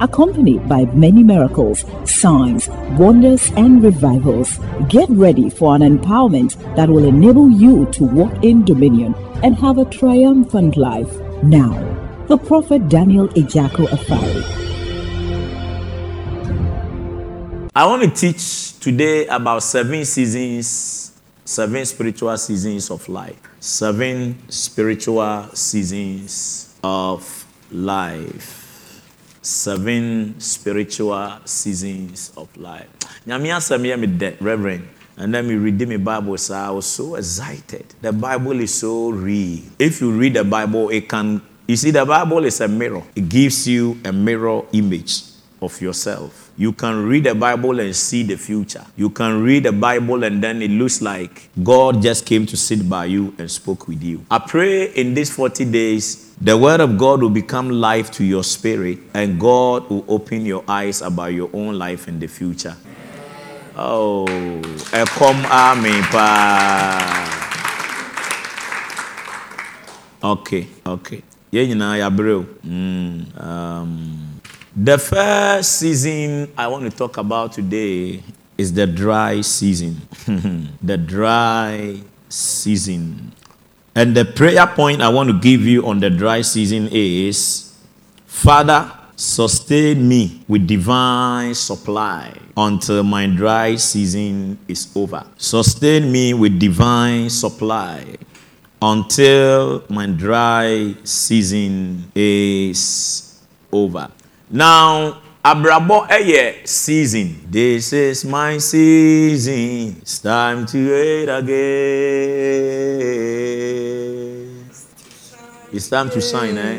accompanied by many miracles, signs, wonders, and revivals. Get ready for an empowerment that will enable you to walk in dominion and have a triumphant life. Now, the prophet Daniel Ejako Afari. I want to teach today about seven seasons, seven spiritual seasons of life. Seven spiritual seasons of life seven spiritual seasons of life. Nyame asɛm me Reverend. And then we read my Bible, so I was so excited. The Bible is so real. If you read the Bible, it can, you see, the Bible is a mirror. It gives you a mirror image of yourself. You can read the Bible and see the future. You can read the Bible and then it looks like God just came to sit by you and spoke with you. I pray in these 40 days, the word of God will become life to your spirit and God will open your eyes about your own life in the future. Oh, come amen pa. Okay, okay. Mm, um, the first season I want to talk about today is the dry season. the dry season. And the prayer point I want to give you on the dry season is Father, sustain me with divine supply until my dry season is over. Sustain me with divine supply until my dry season is over. Now, abrabọ ɛyɛ season. This is my season. It's time to wait again. It's time to shine, eh?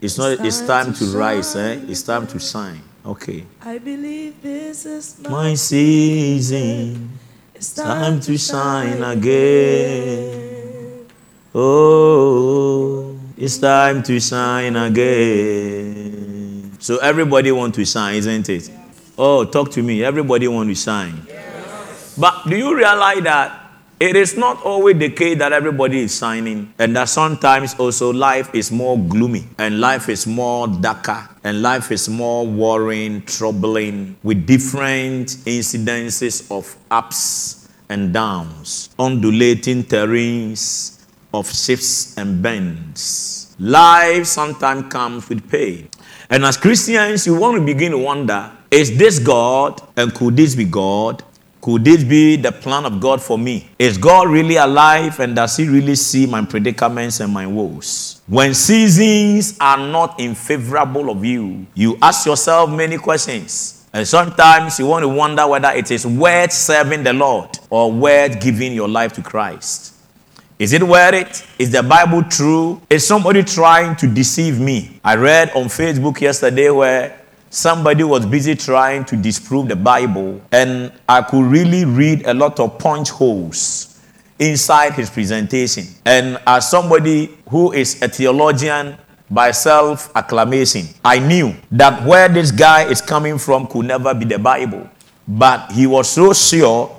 It's not. It's time to rise, eh? It's time to shine. Okay. I believe this is My season. It's time to shine again. Oh, it's time to shine again. So everybody want to shine, isn't it? Oh, talk to me. Everybody want to shine. But do you realize that it is not always the case that everybody is shining, and that sometimes also life is more gloomy, and life is more darker, and life is more worrying, troubling, with different incidences of ups and downs, undulating terrains of shifts and bends. Life sometimes comes with pain. And as Christians, you want to begin to wonder is this God? And could this be God? Could this be the plan of God for me? Is God really alive and does He really see my predicaments and my woes? When seasons are not in favorable of you, you ask yourself many questions. And sometimes you want to wonder whether it is worth serving the Lord or worth giving your life to Christ. Is it worth it? Is the Bible true? Is somebody trying to deceive me? I read on Facebook yesterday where somebody was busy trying to disprove the Bible, and I could really read a lot of punch holes inside his presentation. And as somebody who is a theologian by self acclamation, I knew that where this guy is coming from could never be the Bible. But he was so sure,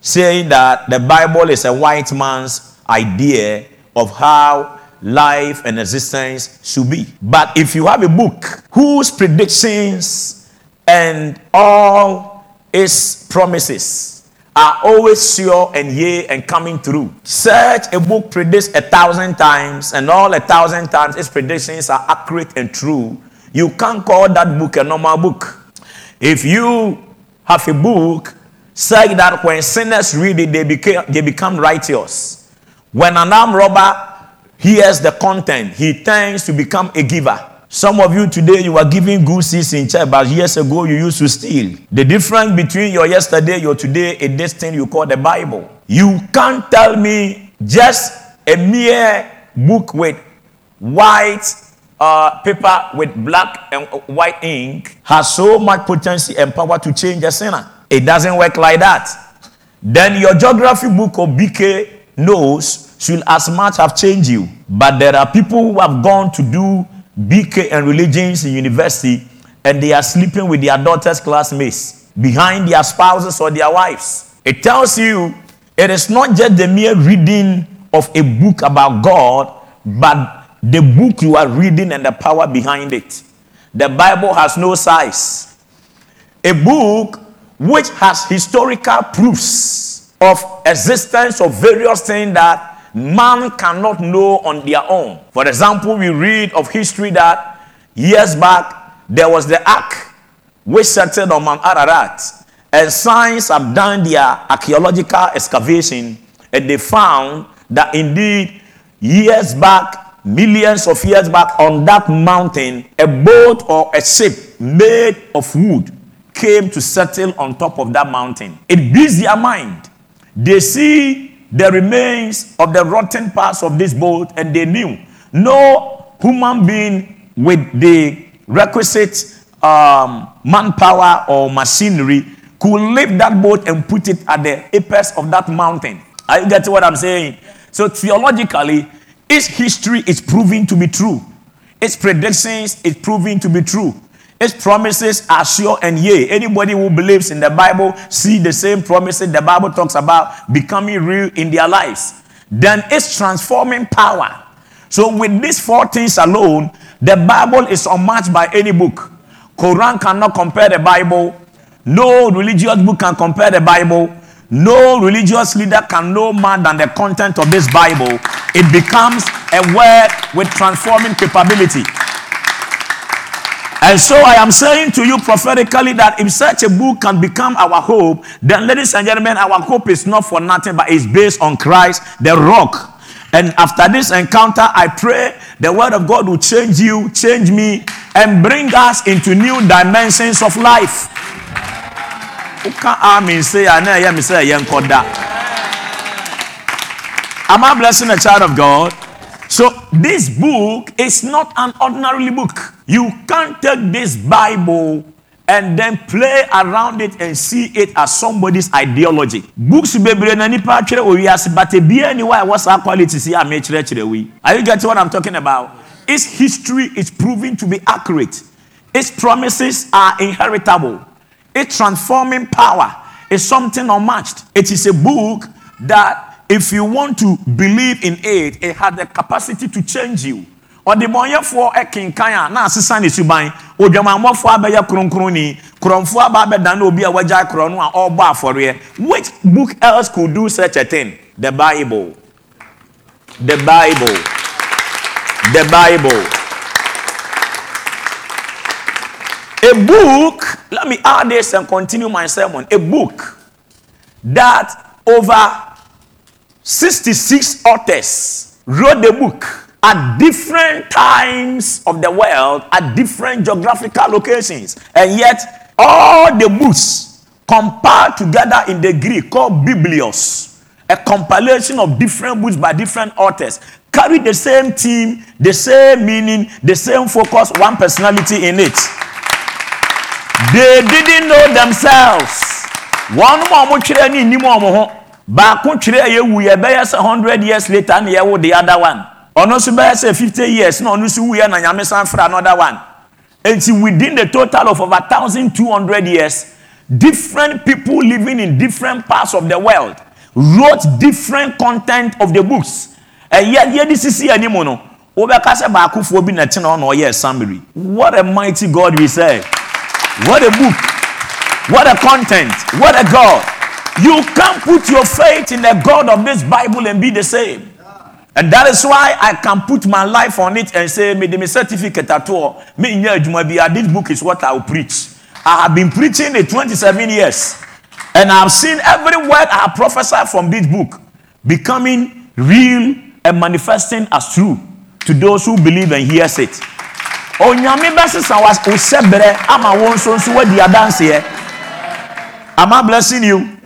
saying that the Bible is a white man's idea of how life and existence should be. But if you have a book whose predictions and all its promises are always sure and yea and coming through, such a book predicts a thousand times, and all a thousand times its predictions are accurate and true. You can't call that book a normal book. If you have a book, say that when sinners read it, they, became, they become righteous when an armed robber hears the content, he tends to become a giver. Some of you today, you are giving good seeds in church, but years ago you used to steal. The difference between your yesterday, your today, is this thing you call the Bible. You can't tell me just a mere book with white uh, paper with black and white ink has so much potency and power to change a sinner. It doesn't work like that. then your geography book or BK knows should as much have changed you. But there are people who have gone to do BK and religions in university and they are sleeping with their daughter's classmates behind their spouses or their wives. It tells you it is not just the mere reading of a book about God, but the book you are reading and the power behind it. The Bible has no size. A book which has historical proofs of existence of various things that man cannot know on their own. For example, we read of history that years back there was the ark which settled on Mount Ararat, and science have done their archaeological excavation, and they found that indeed years back millions of years back on that mountain, a boat or a ship made of wood came to settle on top of that mountain. It beats their mind. They see the remains of the rotten parts of this boat and they knew no human being with the requisite um, manpower or machinery could lift that boat and put it at the apex of that mountain. Are you getting what I'm saying? So theologically, its history is proving to be true. Its predictions is proving to be true. Its promises are sure and yea. Anybody who believes in the Bible see the same promises the Bible talks about becoming real in their lives. Then its transforming power. So with these four things alone, the Bible is unmatched by any book. Quran cannot compare the Bible. No religious book can compare the Bible. No religious leader can know more than the content of this Bible. It becomes a word with transforming capability. And so I am saying to you prophetically that if such a book can become our hope, then, ladies and gentlemen, our hope is not for nothing, but it's based on Christ, the rock. And after this encounter, I pray the word of God will change you, change me, and bring us into new dimensions of life. Am i blessing a child of god so this book is not an ordinary book you can't take this bible and then play around it and see it as somebody's ideology. Books wiase but wa ɛwɔ saa quality si a mekyerɛkyerɛ wi. Are you getting what I'm talking about? Its history is proving to be accurate. Its promises are inheritable. Its transforming power is something unmatched. It is a book that, if you want to believe in it, it has the capacity to change you. ɔdebɔnyɛfoɔ ɛkenkan a na asesa ne suban odwamanbɔfoɔ abɛyɛ kronkronni korɔmfoɔ aba abɛdan obi a wagya korɔ no a ɔrebɔ afɔreɛ which book else could do such a thing? The bible. The bible. The bible. A book, let me add this and continue my sermon. A book that over 66 authors wrote the book at different times of the world, at different geographical locations, and yet all the books compiled together in the Greek called Biblios, a compilation of different books by different authors, carry the same theme, the same meaning, the same focus, one personality in it. they didn't know themselves mu a baako twerɛ yɛ wu yɛ bɛyɛ sɛ hundred years later na yɛwo the other one ɔno nso bɛyɛ sɛ fifty years na ɔno nso wu yɛ na nyame san fra another one nti within the total of over thousand two hundred years different people living in different parts of the world wrote different content of the books ɛyɛ yɛ de sisi anim no wobɛka sɛ baakofoɔ bi na ɛtena ɔna ɔyɛ summary what a mighty god we serve. What a book. What a content. What a God. You can't put your faith in the God of this Bible and be the same. And that is why I can put my life on it and say, me the certificate at all. Me this book is what I will preach. I have been preaching it 27 years. And I've seen every word I prophesied from this book becoming real and manifesting as true to those who believe and hears it. ama am i blessing you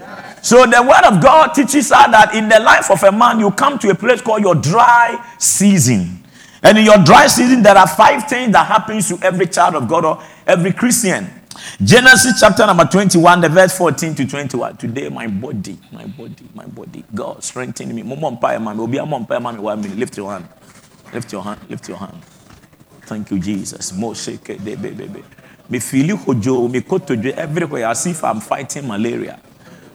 so the word of god teaches us that in the life of a man you come to a place called your dry season and in your dry season there are five things that happens to every child of god or every christian Genesis chapter number 21, the verse 14 to 21. Today, my body, my body, my body, God strengthen me. Lift your hand. Lift your hand. Lift your hand. Thank you, Jesus. Moshe be be. Me feel hojo, me everywhere as if I'm fighting malaria.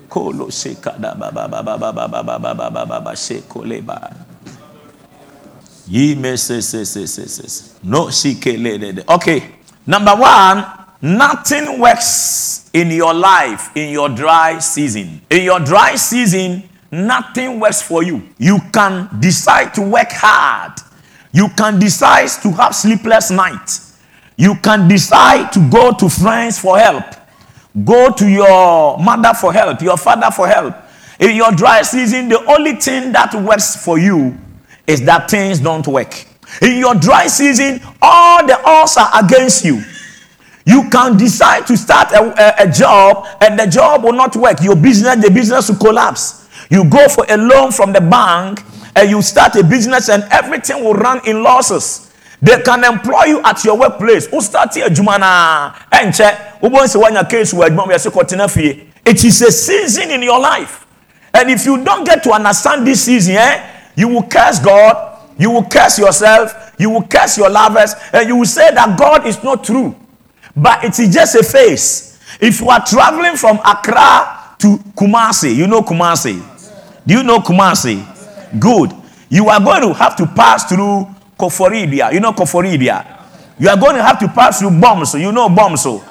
Kolo sekada baba baba baba baba baba baba baba sekoleba. Yime se se se se se. No sikele. Okay. Number one, nothing works in your life in your dry season. In your dry season, nothing works for you. You can decide to work hard. You can decide to have sleepless nights. You can decide to go to friends for help. Go to your mother for help, your father for help. In your dry season, the only thing that works for you is that things don't work. In your dry season, all the odds are against you. You can decide to start a, a, a, job and the job will not work. Your business, the business will collapse. You go for a loan from the bank and you start a business and everything will run in losses. They can employ you at your workplace. Who start here, Jumana? And check. Who wants to want your case where It is a season in your life. And if you don't get to understand this season, eh, you will curse God, you will curse yourself, you will curse your lovers, and you will say that God is not true. But it is just a phase. If you are traveling from Accra to Kumasi, you know Kumasi. Do you know Kumasi? Good. You are going to have to pass through Koforidua. You know Koforidua. You are going to have to pass through Bomso. You know Bomso.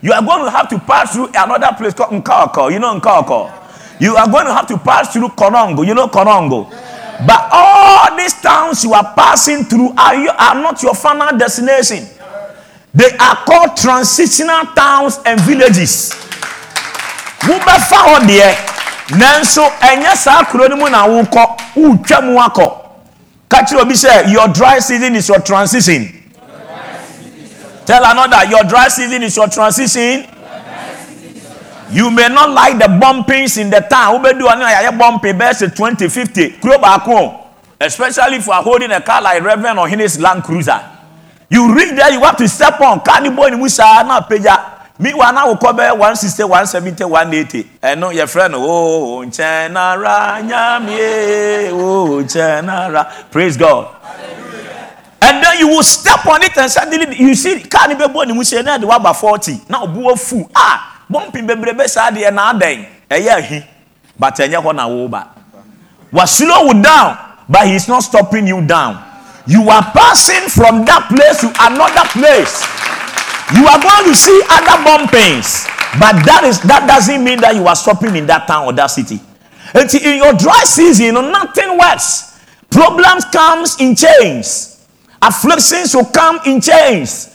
You are going to have to pass through another place called Nkako. You know Nkako. You are going to have to pass through Konongo. You know Konongo. But all these towns you are passing through are, you, are not your final destination. They are called transitional towns and villages. Wobɛfa hɔ deɛ nanso ɛnyɛ saa kuro no mu na wokɔ wotwa mu akɔ ka obi sɛ your dry season is your transition. Tell another your dry season is your transition. You may not like the bumpings in the town. Wobɛdu ɔne a yɛayɛ bumping bɛyɛ sɛ 2050 kuro baako especially if you are holding a car like reverend or his land cruiser. You reach there you have to step on. Car ni bɔ ne mu saa na apagya meanwhile na wokɔ bɛyɛ 160 170 180 ɛno yɛfrɛ no o nkyɛn nara nyamie o nkyɛn nara praise god. And then you will step on it and suddenly you see car ni bɛ bɔ ne mu hyɛ na de waba 40 na ɔbu afu ah bɔmpi bebrebe saa deɛ na adan ɛyɛ ahi but ɛnyɛ hɔ na woba wa slow down but he is not stopping you down. You are passing from that place to another place you are going to see other bumpings but that is that doesn't mean that you are stopping in that town or that city. And in your dry season nothing works. Problems comes in chains. Afflictions will come in chains.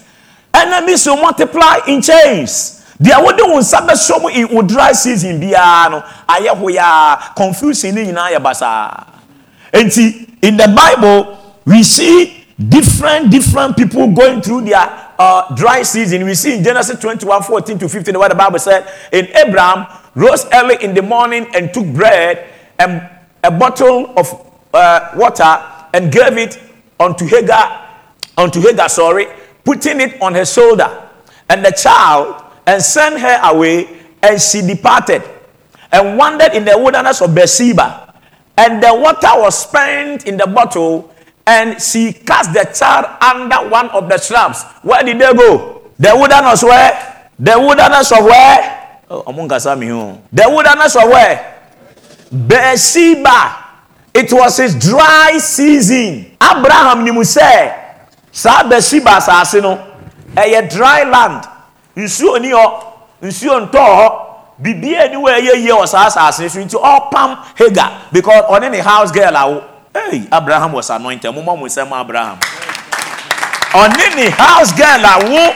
Enemies will multiply in chains. Deɛ wode wo nsa bɛsɔ mu in wo dry season biara ah, no ayɛ hoyaa confusion ne nyinaa basaa enti in the bible we see different different people going through their uh, dry season we see in genesis 21 14 to 15 what the bible said in abraham rose early in the morning and took bread and a bottle of uh, water and gave it unto hagar unto hagar sorry putting it on her shoulder and the child and sent her away, and she departed and wandered in the wilderness of Beersheba. And the water was spent in the bottle, and she cast the child under one of the shrubs. Where did they go? The wilderness where? The wilderness of where? Oh, the wilderness of where? Beersheba. It was his dry season. Abraham ni mu sɛ saa Beersheba asase no dry land nsuo ni hɔ nsuo ntɔɔ hɔ ni wɔ ɛyɛ yie wɔ saa asase so nti ɔpam hagar because ɔne ne house girl awo hey abraham was anointed. Mo ma mo nsɛm abraham. Ne house girl awo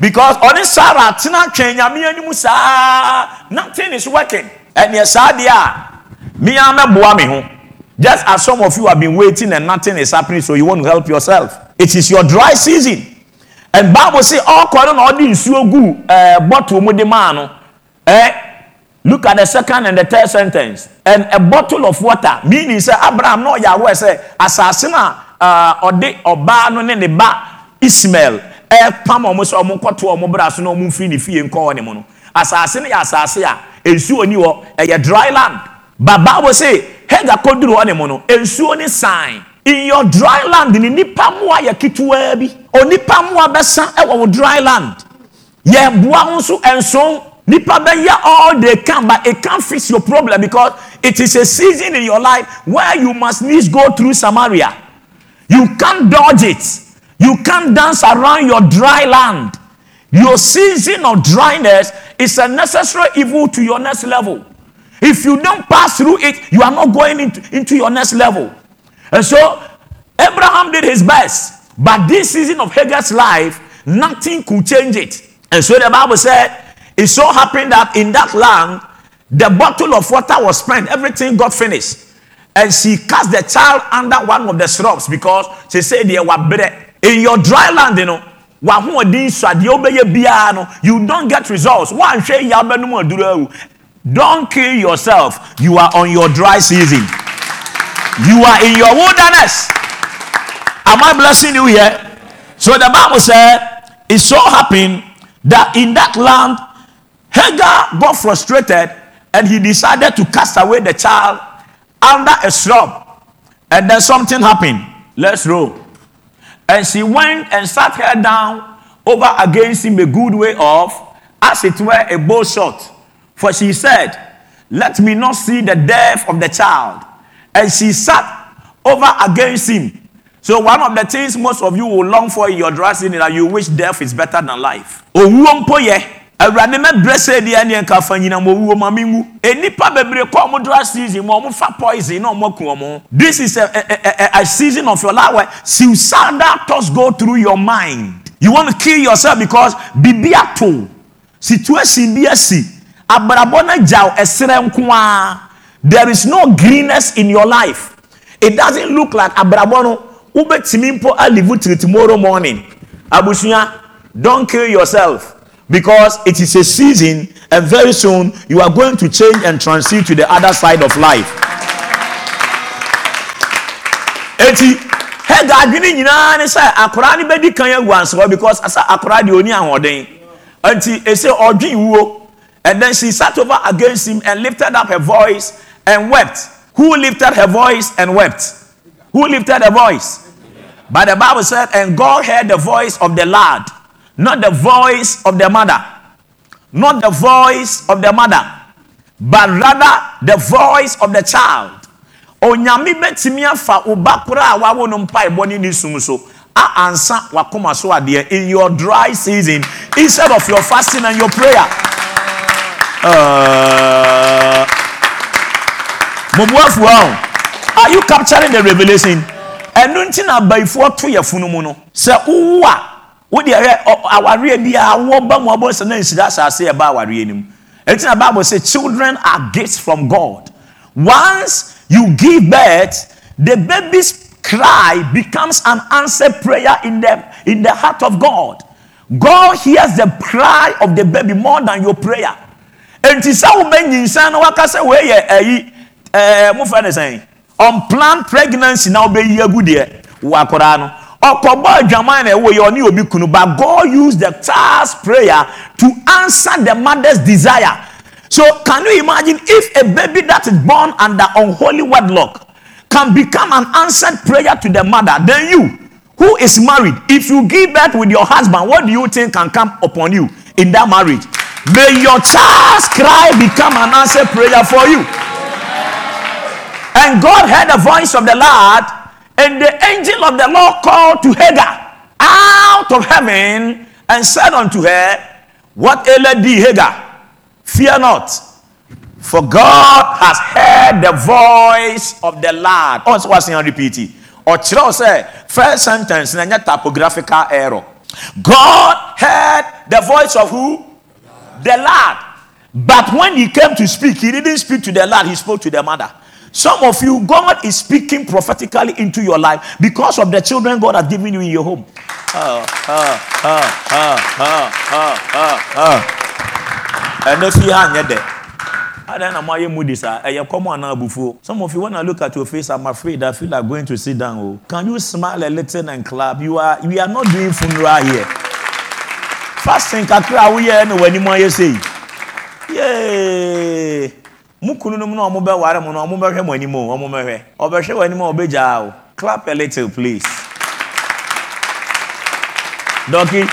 because ɔne sarah tena twɛn nyame anim saa nothing is working. Ɛnneɛ saa deɛ a mmea mɛboa me ho just as some of you have been waiting and nothing is happening so you want help yourself. It is your dry season. And bible say ɔkɔ no na ɔde nsuo gu ɛɛ bottle mu no ɛ look at the second and the third sentence and a bottle of water meaning sɛ abraham na ɔyɛ awɔ sɛ asase na ɔde ɔbaa no ne ne ba ismael. Ɛpam ɔmo sɛ ɔmo nkɔto ɔmo bra so na ɔmo mfiri ne fie nkɔ hɔ ne mu no. Asase no yɛ asase a nsuo ni hɔ ɛyɛ dry land. But bible say hagar kɔduru hɔ ne mu no nsuo ne sign. In your dry land ni nipa mmoa yɛ ketewaa bi onipa mmoa bɛsa ɛwɔ wo dry land. Yɛ boa nso nson nipa bɛyɛ all they can but it can't fix your problem because it is a season in your life where you must needs go through samaria you can't dodge it you can't dance around your dry land your season of dryness is a necessary evil to your next level if you don't pass through it you are not going into, into your next level and so Abraham did his best. But this season of Hagar's life, nothing could change it. And so the Bible said, it so happened that in that land, the bottle of water was spent, everything got finished. And she cast the child under one of the shrubs because she said they were better. In your dry land, you know, you don't get results don't kill yourself you are on your dry season you are in your wilderness Am I blessing you here? So the Bible said, it so happened that in that land, Hagar got frustrated and he decided to cast away the child under a shrub. And then something happened. Let's roll. And she went and sat her down over against him a good way off, as it were a bow shot. For she said, Let me not see the death of the child. And she sat over against him so one of the things most of you will long for in your dressing is that you wish death is better than life. Awurade mɛbrɛ sɛ deɛ ne nka fa nyina ma owuo ma menwu enipa bebree kɔ ɔmo dry season ma ɔmo fa poison na ɔmo ku ɔmo. This is a, a, a, a season of your life where suicidal thoughts go through your mind. You want to kill yourself because bibi ato situation bi asi abrabɔ na gyaw ɛsrɛ nko there is no greenness in your life. It doesn't look like abrabɔ no wobɛtumi mpo alive till tomorrow morning. Abusua don't kill yourself because it is a season and very soon you are going to change and transit to the other side of life. Eti hega adwene nyinaa ne sɛ akwaraa ne bɛdi kan agu ansewɔ because asa akwaraa deɛ oni ahoɔden. Nti ese ɔdwen wuo and then she sat over against him and lifted up her voice and wept. Who lifted her voice and wept? Who lifted her voice? But the Bible said, and God heard the voice of the lad, not the voice of the mother, not the voice of the mother, but rather the voice of the child. Onyame betumi afa uba kora a wawo no mpa ebɔ ne sum so a ansa wakoma so adeɛ in your dry season instead of your fasting and your prayer. Uh, are you capturing the revelation? ɛno nti na abayifoɔ to yɛ funu mu no wode ɛhwɛ awareɛ biara wɔba mu abɔ sɛ na nsira asase ɛba awareɛ no mu ɛnti na bible sɛ children are gifts from god. Once you give birth the baby's cry becomes an answered prayer in the in the heart of god. God hears the cry of the baby more than your prayer. Ɛnti sɛ wobɛnyinsan no waka sɛ wei yɛ ɛyi ɛɛ mo fɛ ne sɛn unplanned pregnancy na ɔbɛyi agu deɛ wɔ akwadaa no obi kunu but God used the child's prayer to answer the mother's desire. So can you imagine if a baby that is born under unholy wedlock can become an answered prayer to the mother? Then you who is married if you give birth with your husband what do you think can come upon you in that marriage? May your child's cry become an answered prayer for you. And God heard the voice of the Lord, and the angel of the Lord called to Hagar out of heaven and said unto her, What aileth thee, Hagar? Fear not, for God has heard the voice of the Lord. Also, what's in repeat it? Or say, first sentence, in a typographical error. God heard the voice of who? The Lord. But when he came to speak, he didn't speak to the Lord, he spoke to the mother. Some of you, God is speaking prophetically into your life because of the children God has given you in your home. And if you are there, I don't know why you moody, sir. I come on now before. Some of you, when I look at your face, I'm afraid I feel like going to sit down. Oh. Can you smile a little and clap? You are we are not doing funeral here. fasting kakra a woyɛ na w'anim ayɛ sei yee mo mu na ɔmo bɛware mo no ɔmo bɛhwɛ mo anim o ɔmo bɛhwɛ ɔbɛhwɛ w'anim a ɔbɛgyaa o. Clap a little please. Dɔki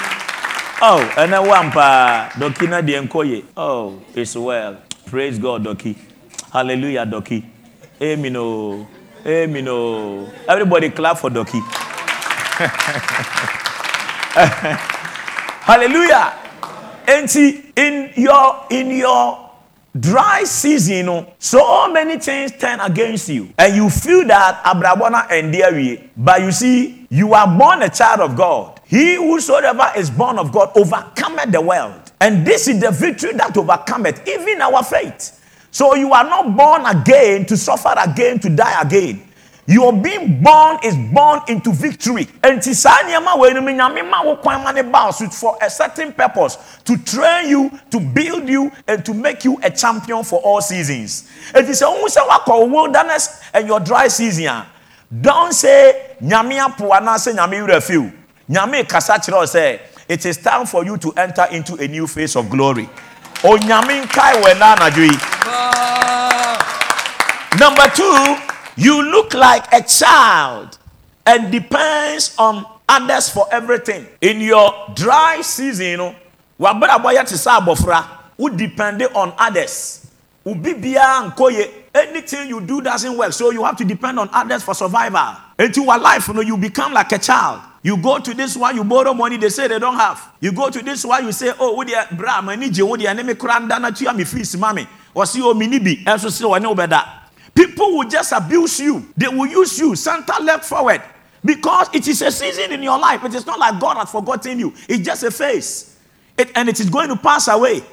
oh ɛnɛ wam paa dɔki na deɛ nkɔ yie oh it's well. Praise god dɔki hallelujah dɔki amen o. Amen o. Everybody clap for dɔki hallelujah. Enti in your in your dry season no so many things turn against you. And you feel that abrabona and dear but you see you are born a child of god. He whosoever is born of god overcometh the world. And this is the victory that overcometh even our faith. So you are not born again to suffer again to die again your being born is born into victory. And saa nneɛma wei no nyame ma wo kwan ma ne for a certain purpose to train you, to build you, and to make you a champion for all seasons. And It is ohun sɛ wakɔ wilderness and your dry season don't say nyame apo anaasɛ nyame werɛ fiw. Nyame kasa kyerɛ wo sɛ it is time for you to enter into a new phase of glory. Onyame nkae wɔ na anadwo yi. Number two, you look like a child and depends on others for everything. In your dry season, yɛ te abɔfra, wo depend on others. Anything you do doesn't work, so you have to depend on others for survival. Into your life, you know, you become like a child. You go to this one, you borrow money, they say they don't have. You go to this one, you say, oh, wo deɛ bra ma ni gye wo deɛ ne me kora nda na tua me fees ma me. Wɔsi o oh, mini bi, ɛnso sɛ wɔne wo bɛda. People will just abuse you. They will use you, center left forward. Because it is a season in your life. It is not like God has forgotten you. It's just a phase. It, and it is going to pass away.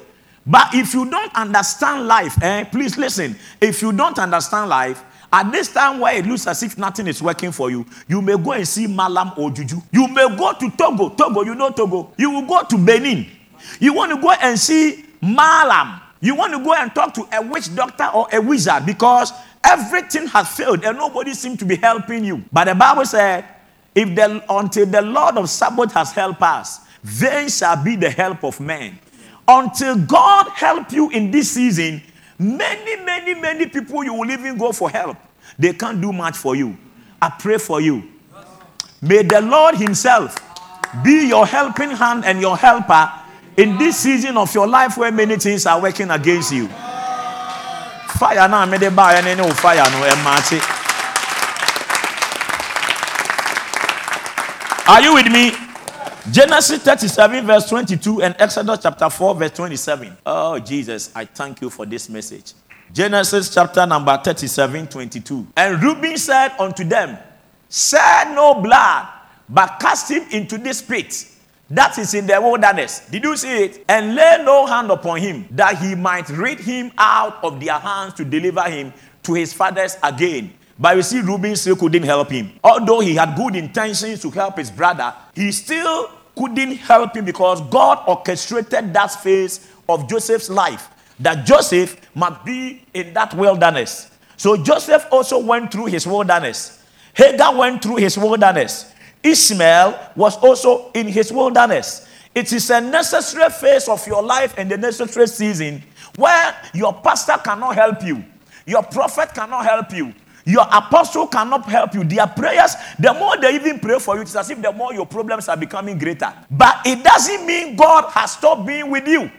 But if you don't understand life, eh, please listen. If you don't understand life, at this time where it looks as if nothing is working for you, you may go and see Malam or Juju. You may go to Togo. Togo, you know Togo. You will go to Benin. You want to go and see Malam. You want to go and talk to a witch doctor or a wizard because everything has failed and nobody seems to be helping you. But the Bible said, if the, until the Lord of Sabaoth has helped us, then shall be the help of men. Until God help you in this season, many, many, many people you will even go for help. They can't do much for you. I pray for you. May the Lord Himself be your helping hand and your helper in this season of your life where many things are working against you. Fire now, may they buy and any no fire no eh, emati. Are you with me? Genesis 37, verse 22, and Exodus chapter 4, verse 27. Oh, Jesus, I thank you for this message. Genesis chapter number 37, 22. And Reuben said unto them, Shed no blood, but cast him into this pit that is in the wilderness. Did you see it? And lay no hand upon him, that he might rid him out of their hands to deliver him to his fathers again. But you see, Reuben still couldn't help him. Although he had good intentions to help his brother, he still couldn't help him because God orchestrated that phase of Joseph's life. That Joseph must be in that wilderness. So Joseph also went through his wilderness. Hagar went through his wilderness. Ishmael was also in his wilderness. It is a necessary phase of your life and the necessary season where your pastor cannot help you, your prophet cannot help you, your apostle cannot help you. Their prayers, the more they even pray for you, it's as if the more your problems are becoming greater. But it doesn't mean God has stopped being with you.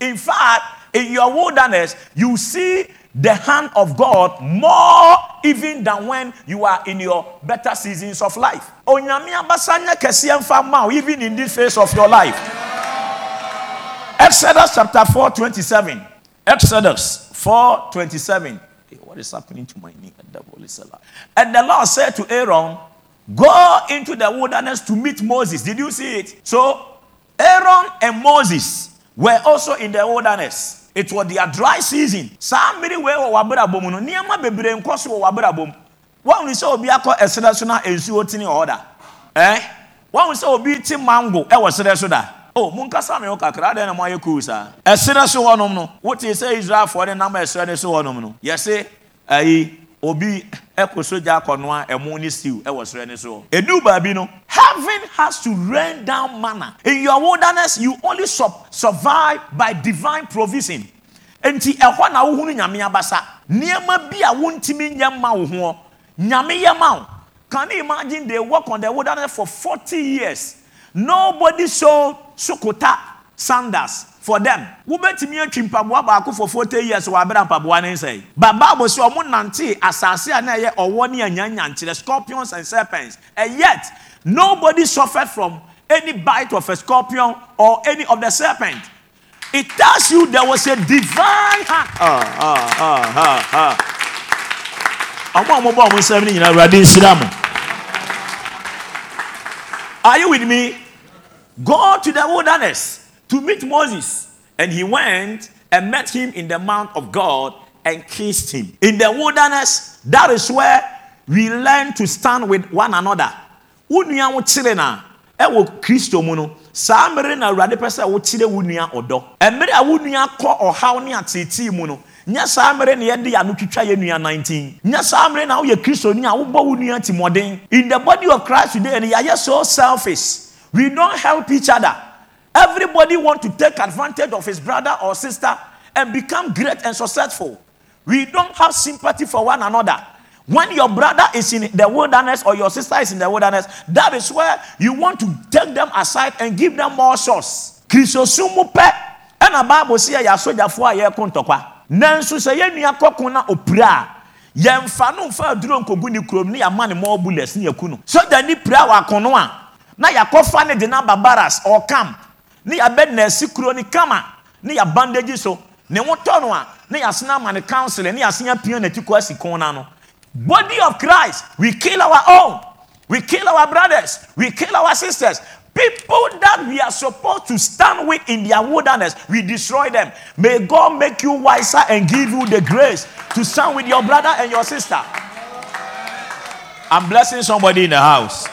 In fact, in your wilderness, you see the hand of God more even than when you are in your better seasons of life. Even in this phase of your life. Exodus chapter 4, 27. Exodus 4, 27. Hey, what is happening to my knee? And the Lord said to Aaron, Go into the wilderness to meet Moses. Did you see it? So Aaron and Moses were also in the wilderness. It was their dry season. Saa mmiri wei wɔ w'abrabɔ mu no, nneɛma bebree nkɔ so wɔ w'abrabɔ mu. Wɔn sɛ obi akɔ ɛsrɛ so na nsuo tene hɔ da. Ɛn? Wɔn sɛ obi ti mango ɛwɔ srɛ so da. O mu nkasa mi ho kakra adan na mo ayɛ cool saa. Ɛsrɛ so hɔnom no, wote sɛ Israelfoɔ de nam ɛsrɛ ne so hɔnom no. Yɛse ɛyi obi ɛkɔ sogya akɔnoa ɛmo ne stew ɛwɔ srɛ ne so. Edu baabi no, heaven has to rain down manna. In your wilderness, you only su- survive by divine provision. Enti ɛhɔ na wohunu nyame abasa. Nneɛma bi a wontumi nyɛ ma wo ho. Nyame yɛ ma wo. Can you imagine they work on the wilderness for 40 years? Nobody sold sukota sandals for them. Wobɛtumi atwi mpaboa baako for 40 years wɔ abera mpaboa ne nsɛn. But Bible sɛ ɔmo nante asase a na ɛyɛ ɔwɔ ne anyanyankyerɛ scorpions and serpents. And yet, nobody suffered from any bite of a scorpion or any of the serpent. It tells you there was a divine hand. Ah, ah, ah. Ɔmo a ɔmo bɔ ɔmo nsɛm ne nyinaa Awurade nhyira mo. Are you with me? Go to the wilderness to meet Moses. And he went and met him in the mount of God and kissed him. In the wilderness, that is where we learn to stand with one another. Unua wo kyere na ɛwɔ Kristo mu no, saa mmere na Awurade pɛ sɛ wokyerɛ wo nua ɔdɔ. Mmere a wo nua kɔ ɔhaw ne ateetee mu no, nyɛ saa mmere na yɛde ano twitwa yɛ nua 19. Nyɛ saa mmere na woyɛ a wobɔ wo nua timɔden. In the body of Christ today, and yɛayɛ so selfish. We don't help each other. Everybody want to take advantage of his brother or sister and become great and successful. We don't have sympathy for one another. When your brother is in the wilderness or your sister is in the wilderness, that is where you want to take them aside and give them more source. Kristosumu pɛ ɛna Bible sɛ yɛ asogyafoɔ a yɛreko ntɔkwa. Nanso sɛ yɛn nua kɔko na opira a yɛmfa no mfa aduro nkogu ne kurom ne yɛama ne more bullets ne yɛku no. Sogya ni pira wɔ akono a na yɛakɔfa ne de na ba barras or camp ne yɛabɛ nɛɛsi kuro ne kama ne bandage so ne ho tɔ no a ne yɛasena ama ne council ne yɛasena pia n'ati kɔ asi kɔn no body of christ we kill our own we kill our brothers we kill our sisters. People that we are supposed to stand with in their wilderness we destroy them. May god make you wiser and give you the grace to stand with your brother and your sister. I'm blessing somebody in the house.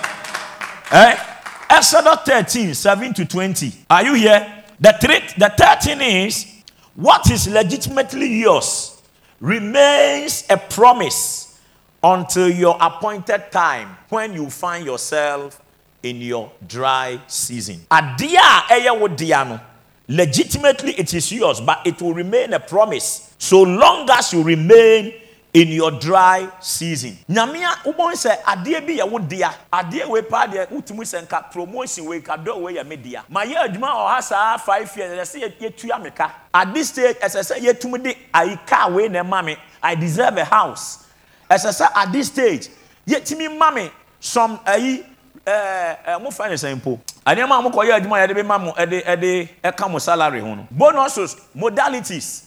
Eh Exodus 13, 7 to 20. Are you here? The, three, the 13 is what is legitimately yours remains a promise until your appointed time when you find yourself in your dry season. Adia ɛyɛ wo dea no, legitimately it is yours, but it will remain a promise so long as you remain in your dry season. Nyamia ubon se adie bi ye wo dia. Adie we pa de utumi se nka promotion we ka do we ye me dia. Ma ye adwuma o ha saa 5 years se ye tua meka. At this stage as I say ye tumi de ai car we na ma me. I deserve a house. As I say at this stage ye timi ma me some ai eh eh mo find example. Anema mo koye adwuma ye de be ma mo e de e de e mo salary ho no. Bonuses modalities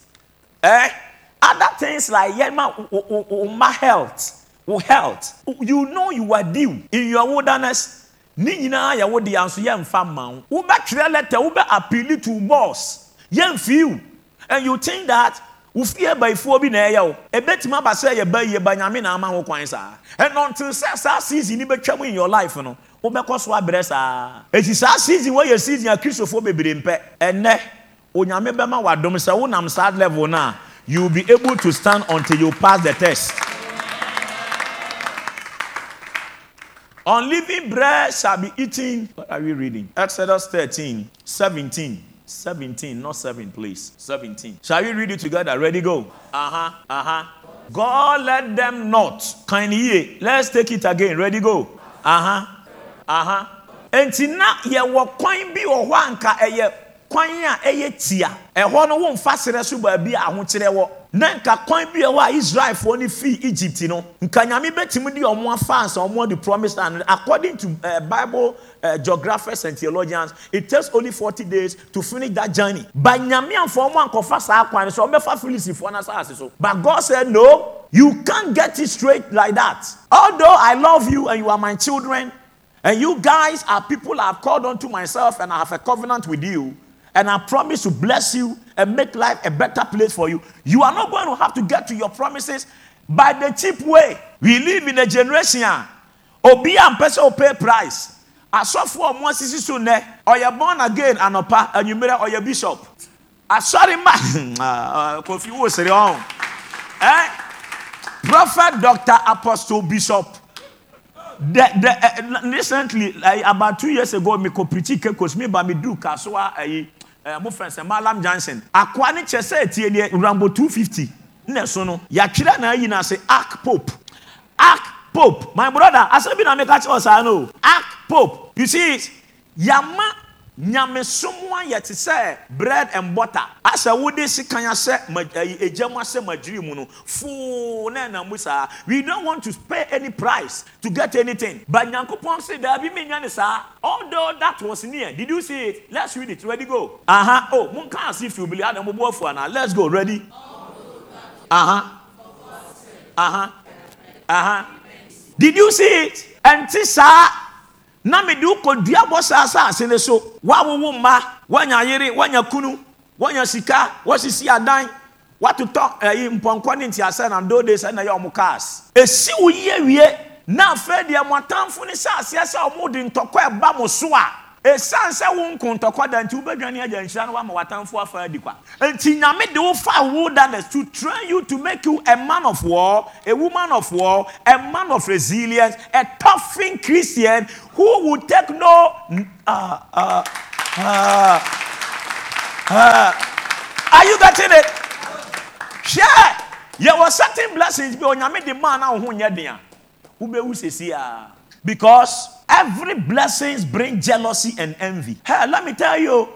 eh Other things like yeah, man, my health, health. You know you are due in your wilderness. Ni nyinaa yɛ wo de anso yɛ nfa ma wo. Wobɛtwerɛ letter, wobɛ appeal to boss. Yɛn feel. And you think that wofie baifoɔ bi na ɛyɛ wo. Ebetumi aba sɛ yɛ ba yie ba nyame na ama wo kwan saa. And until sɛ saa season ni bɛtwa mu in your life no, wobɛkɔ so abrɛ saa. Eti saa season wɔ yɛ season a kristofoɔ bebree mpɛ. Ɛnɛ, onyame bɛma wadom sɛ wonam saa level na you will be able to stand until you pass the test. Unleavened bread shall be eaten. What are we reading? Exodus 13, 17. 17, not 7, please. 17. Shall we read it together? Ready, go. Uh huh, uh huh. God let them not. Can ye? Let's take it again. Ready, go. Uh huh, uh huh. Enti na yɛwɔ kwan bi wɔ hɔ anka ɛyɛ kwan a ɛyɛ tia ɛhɔ no womfa serɛ so baabi a ahokyerɛ wɔ. Na nka kwan bi ɛwɔ a israelfoɔ no fii egypt no nka nyame bɛtumi de ɔmo afa ansa ɔmo de promise land according to uh, bible uh, geographers and theologians it takes only 40 days to finish that journey. But nyame amfa ɔmo ankɔfa saa kwan no so ɔbɛfa philistines no asase so. But god said no you can't get it straight like that. Although i love you and you are my children and you guys are people I have called unto myself and I have a covenant with you and I promise to bless you and make life a better place for you. You are not going to have to get to your promises by the cheap way. We live in a generation. Obi and person pay price. I Asɔfo ɔmo asisi nɛ ɔyɛ born again anɔpa enyimire ɔyɛ bishop. Asɔre ma kofi wo sere ɔn. Eh? Prophet Doctor Apostle Bishop the, the, uh, recently, like, about two years ago, me ko preach kekos me ba me do kaswa uh, mo friend sɛ Malam Johnson. Akwa ne kyɛ sɛ tie ne Rambo 250. Ne so no, yɛatwerɛ na ayi na sɛ Ark Pope. Ark Pope. My brother, asɛ bi na meka kyerɛ wɔ saa no. Ark Pope. You see? Yama nyamesom ayɛ te sɛ bread and butter. Asɛ wode sikan asɛ egya mu asɛ madwiri mu no foo na ɛnam mu saa. We don't want to pay any price to get anything. But nyankopɔn sɛ daabi menya ne saa. Although that was near. Did you see it? Let's read it. Ready go. Aha. Uh-huh. oh monka ase fi obili adam bobo afu ana. Let's go. Ready? Aha. Aha. Aha. Did you see it? Ɛnti saa na mede wokɔdua bɔ saa asase ne so. Woawowo mma woanya yere woanya kunu woanya sika woasisi adan woatotɔ ɛyi mpɔnkɔ ne ntiasɛ na dode sɛ na ɛyɛ ɔmo cars. Ɛsi wo yie wie na afei deɛ mo atamfo ne sɛ aseɛ sɛ ɔmo de ntɔkɔ ɛba mo so a ɛsiane sɛ wo nko ntɔkɔ da nti wobɛdwane agya nhyira no woama watamfo afa adi kwa. Nti nyame de wo fa wo dadas to train you to make you a man of war a woman of war a man of resilience a toughing christian who will take no uh, uh, uh, uh. are you getting it? Hwɛ! Yɛwɔ certain blessings bi onyame de maa na wo ho nyɛ den a wobɛwu sesi a because Every blessings bring jealousy and envy. Hey, let me tell you,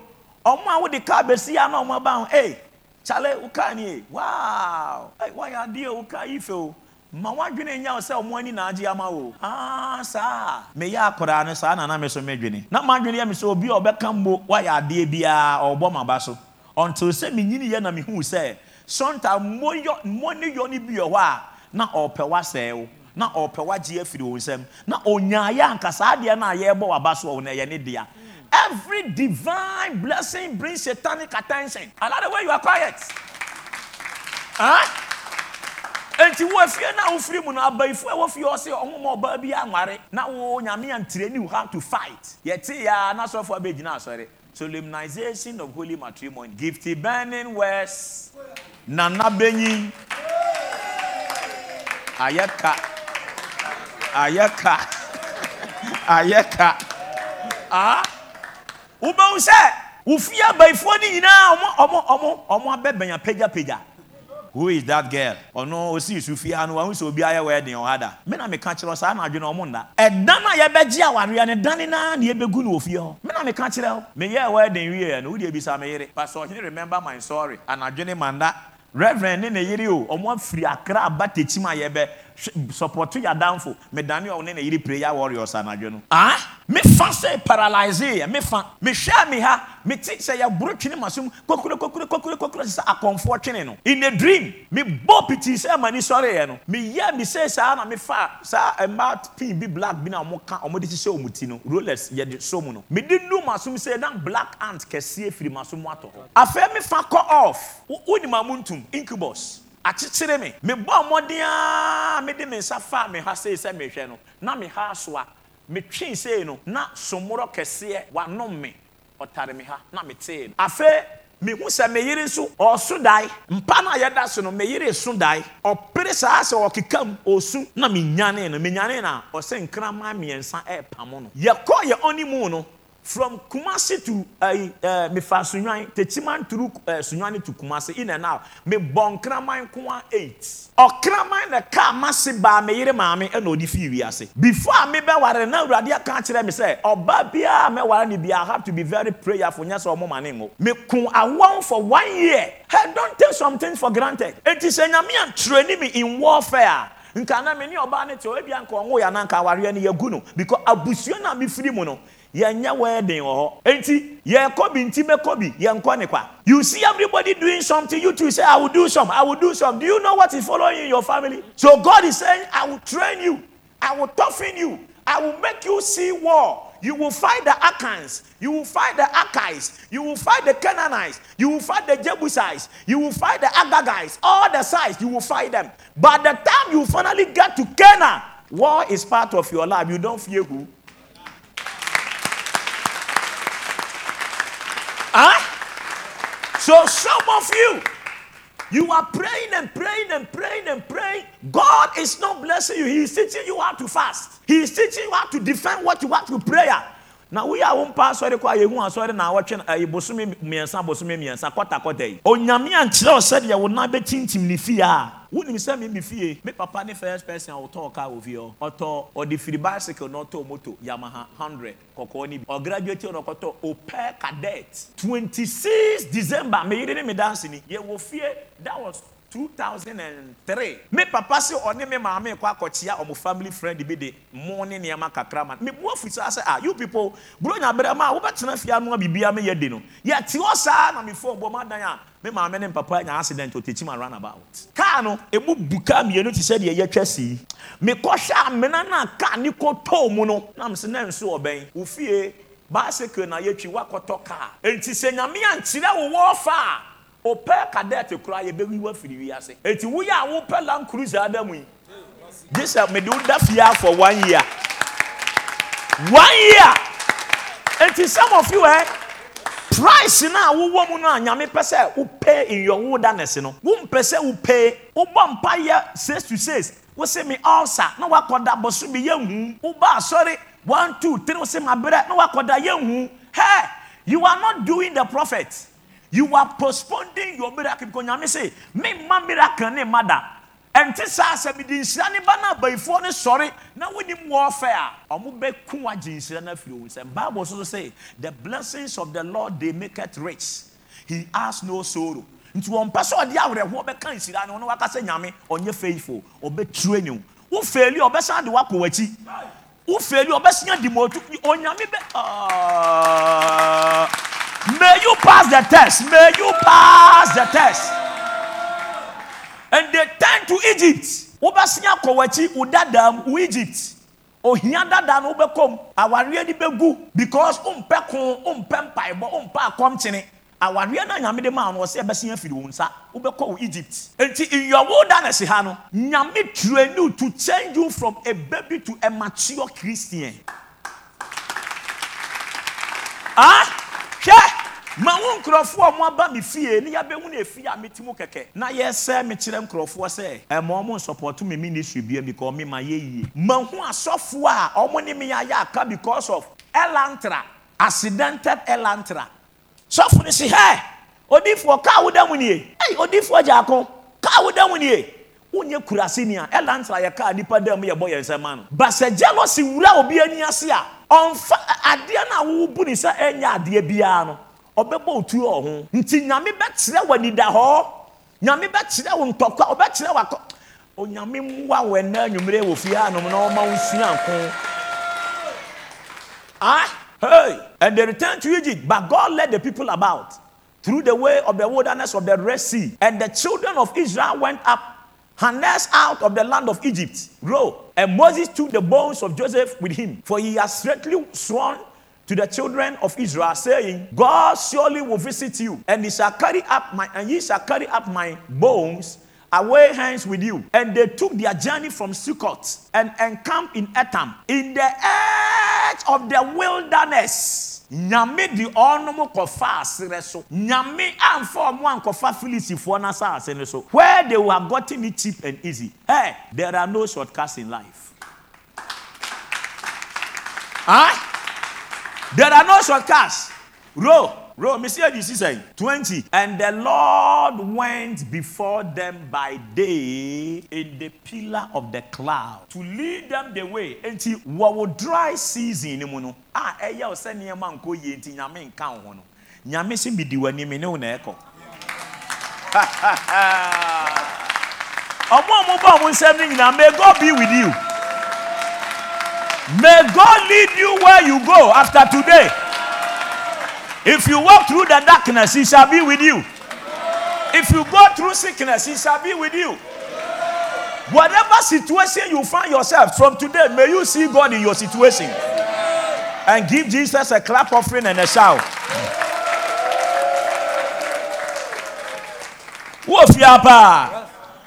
ọmọ àwọn de ká bẹ̀sí àná ọmọ bá wọn. Hey, chale, ọ̀ka ni ẹ̀ wow. Hey, wọ́n yà adé ọ̀ka yìí fẹ́ o ma wadwene nya sɛ ɔmo ani naagye ama wo aa ah, saa meyɛ akwadaa no saa nana me so medwene na madwene yɛ me sɛ obi a ɔbɛka mbo wayɛ adeɛ biara ɔbɔ maba so. Ɔnto sɛ menyini yɛ na mehuu sɛ sɔnta mmɔ ne yɔ ne bi wɔ hɔ a na ɔpɛ wasɛe o na ɔpɛ wagye afiri wɔn nsam. Na onyaayɛ anka saa adeɛ no a yɛrebɔ waba so wɔ no ɛyɛ ne dea. Every divine blessing brings satanic attention. I like the way you are quiet. Nti wo afie na wofiri mu no abaifo a wɔfie ɔse ɔmoma ɔbaa bi anware na wo nyame you have to fight. Yɛte yɛa na sɔfoɔ abɛgyina asɔre. Solemnization of holy matrimony. Gifty burning words. Nana benyin. Ayɛ ka ayɛ ka ayɛ ka ah. Wobɛhu sɛ wofie abayifoɔ no nyinaa ɔmo ɔmo ɔmo ɔmo abɛbɛn apagyapagya who is that girl? Ɔno osi su fie ha no wahu sɛ obi ayɛ wedding ɔha da me na meka kyerɛ saa na adwene ɔmo nda. Ɛda no a yɛbɛgye awareɛ no dane naa na yɛbɛgu no wɔ fie hɔ me na meka kyerɛ wo meyɛɛ wedding wieɛ no wodeɛ bisa me yere. Pastor ɔhene remember my story. Anadwene manda. Reverend ne ne yere o. Ɔmo afiri akra aba tekyim a yɛbɛ support yɛ adamfo medane ɔne ne yere prayer warriors anadwo no. Ah? Mefa sɛ paralyze yɛ mefa mehwɛ me ha mete sɛ yɛboro twene ma som kokuro kokuro kokuro kokuro sɛ akɔmfoɔ twene no. In a dream mebɔ pitii sɛ ma ni sɔreɛ no. Meyɛ me sɛ saa na mefa saa mmaa pin bi black bi na ɔmo ka ɔmo de hyehyɛ ɔmo ti no. Rollers yɛde so mu no. Mede nu ma som sɛ na black ant kɛseɛ firi ma som atɔ hɔ. Afei mefa kɔ off. Wonim amontum incubus akyekyere me. Mebɔ mmɔden a mede me nsa fa me ha sei sɛ mehwɛ no. Na me ha so a metwee sei no. Na somorɔ kɛseɛ wanom me. Ɔtare me ha na metee no. Afei mehu sɛ me yere nso ɔso dae. Mpa no a yɛda so no me yere so dae. Ɔpere saa sɛ ɔkeka mu ɔsu na menyanee no. Menyanee no a ɔsɛ nkraman mmiɛnsa ɛɛpamo no. Yɛkɔ yɛ ɔne mu no from Kumasi to uh, uh, mefa sunwan techiman turu uh, sunwan to Kumasi in and out. Me bɔ nkraman nkoa eight. Ɔkraman na kaa mase baa me yere maame ɛna ɔde fi wiase before a me bɛ ware na awurade aka kyerɛ me sɛ ɔbaa biara mɛ ware ne bia I have to be very prayerful. Nyɛ sɛ ɔmo ma ne ngo me kun awɔn for one year. Hey don't take something for granted. Eti sɛ nyame a me in warfare. Nka na me ne ɔbaa ne te ɔ ebi anka ɔmo yɛ ananka awareɛ no yɛ gu no. Because abusua na me firi mu no yɛnyɛ wedding wɔ hɔ enti yɛkɔ bi nti bɛkɔ bi yɛnkɔ ne you see everybody doing something you too say i will do some i will do some do you know what is following in your family so god is saying i will train you i will toughen you i will make you see war you will fight the Akans, you will fight the Akites, you will fight the Canaanites, you will fight the Jebusites, you will fight the Agagites, all the sides, you will fight them. But the time you finally get to Canaan, war is part of your life. You don't fear who? Huh? So some of you, You are praying and praying and praying and praying. God is not blessing you. He is teaching you how to fast. He is teaching you how to defend what you want through prayer. Na woyɛ a wompa asɔre kɔ a yɛhu asɔre na awɔtwe ɛyɛ bosome mmiɛnsa bosome mmiɛnsa kɔta kɔta yi. Onyame ankyerɛ wo sɛdeɛ wo nan bɛtintim ne fie a wonim sɛ me me fie. Me papa ne first person a wotɔɔ kaa wɔ fie hɔ. Ɔtɔ ɔde firi bicycle na ɔtɔɔ moto yamaha 100 kɔkɔɔ ne bi. Ɔgraduate na ɔkɔtɔ opɛ cadet 26 december meyere ne me danse ni yɛwɔ fie that was 2003 me papa sɛ ɔne me maame kɔ akɔkyea ɔmo family friend bi de mo ne nneɛma kakra ma. Me bu afi saa sɛ ah you people buro nya berɛ ma wobɛtena fie ano a biribia meyɛ de no. Yɛte hɔ saa na me phone bɔ ma dan a me maame ne papa nya accident ɔtɛkyi ma runabout kaa no ɛmu bu kaa mmienu te sɛ deɛ yɛtwa sii mekɔhwɛ amena no a kaa ne kɔtɔɔ mu no na mesɛ na nso ɔbɛn wo fie bicycle na yɛtwi woakɔtɔ kaa enti sɛ nyame wo wɔ fa a opɛ kadɛt kora yɛbɛwi wafiri wiase. Eti woyɛ a wopɛ land cruiser ada mu yi. Gye sɛ mede wo da fie for one year. One year! Eti some of you eh price na wowɔ mu no a nyame pɛ sɛ wopɛ in your wilderness no wompɛ sɛ wopɛ. Wobɔ mpayɛ six to six wosɛ me ulcer na wakɔda bɔso bi yɛnhu. Woba asɔre. One two three wosɛ mabrɛ na wakɔda yɛnhu. Hey you are not doing the prophet you are postponing your miracle because nyame say me ma miracle ne ma da. Ɛnte saa sɛ mede nhyira ne ba no abayifoɔ no sɔre na wonim warfare a ɔmo bɛku agye nhyira no afiri wo nsɛm bible so so say the blessings of the lord they make it rich. He has no sorrow. Nti wɔmpɛ sɛ ɔde awerɛhoɔ bɛka nhyira no no waka sɛ nyame ɔnyɛ faithful ɔbɛturo ne wo wofeeli ɔbɛsan de wakɔ w'akyi. Wofeeli ɔbɛsia di ma otu onyame bɛ May you pass the test. May you pass the test. And they turn to Egypt. Wobɛsia kɔ w'akyi wo Egypt. Ohia dada no wobɛkɔm. Awareɛ ni bɛgu because wompɛ ko, wompɛ mpaebɔ, wompɛ akɔmkyene. Awareɛ no nyame de maa no ɔsɛ ɛbɛsia afiri wo Egypt. Enti in your wilderness ha no, nyame train you to change you from a baby to a mature Christian. Ah? Hwɛ! Ma wo nkurɔfoɔ mo aba me fie ne yɛbɛhu no ɛfie a meti mu kɛkɛ. Na yɛsɛ mekyerɛ nkurɔfoɔ sɛ ɛma ɔmo nsɔpɔto me ministry bia because me ma yɛyie mahu asɔfoɔ a ɔmo ne me ayɛ aka because of elantra accidented elantra. Sɔfo no si hɛ odifoɔ kaa woda mu nie. Ei odifoɔ gyaako kaa woda mu nie. Wonyɛ kurase ni a elantra yɛ kaa nipa da mu yɛbɔ yɛn nsɛm ano. Ba sɛ jealousy wura obi ani ase a adeɛ no a ne sɛ ɛnyɛ adeɛ biara no ɔbɛbɔ otuo ɔho nti nyame bɛkyerɛ hɔ. Nyame bɛkyerɛ wo ntɔkwa ɔbɛkyerɛ wɔ akɔ. Onyame mmoa wɔ wɔ fie hanom na ɔma wo nko. Ah hey and they returned to egypt but god led the people about. Through the way of the wilderness of the red sea and the children of israel went up harnessed out of the land of Egypt, row. And Moses took the bones of Joseph with him, for he has straightly sworn to the children of Israel, saying, God surely will visit you, and he shall carry up my and ye shall carry up my bones away hence with you. And they took their journey from Succoth and encamped in Etham, in the edge of the wilderness. Nyame de ɔnom kɔfa aserɛ so. Nyame amfa ɔmo ankɔfa filisifoɔ no asase so. Where they were gotten it cheap and easy. Hey there are no shortcuts in life. Huh? there are no shortcuts. Row Bro, me see you see 20. And the Lord went before them by day in the pillar of the cloud to lead them the way. And what what dry season in Ah, eh, yeah, send me a man, go ye, and yamin count one. Yamin see me do any minute, echo. ọmọ ọmọ bá ọmọ may god be with you may god lead you where you go after today. If you walk through the darkness he shall be with you. If you go through sickness he shall be with you. Whatever situation you find yourself from today may you see god in your situation. And give jesus a clap offering and a shout.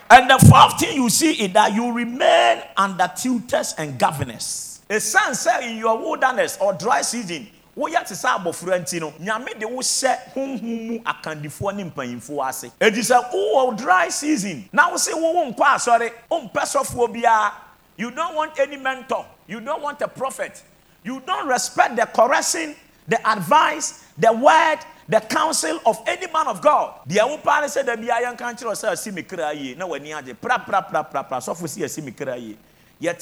And the fourth thing you see is that you remain under tutors and governors. A son said in your wilderness or dry season, woyɛ te sɛ abɔfra nti no nyame de wo hyɛ honhom mu akandifoɔ ne mpanyimfoɔ ase. Ɛti sɛ wowɔ dry season na wo se wowo nkɔ asɔre wompɛ sɔfoɔ biara. You don't want any mentor. You don't want a prophet. You don't respect the correction the advice the word the counsel of any man of God. Deɛ wo paa ne sɛ da bia yɛnka nkyerɛ sɛ asi me kra yie na w'ani agye. Praprapraprapra sɔfo si asi me kra yie. yɛtea wo anaa yɛtuufo anaa ɔboafo you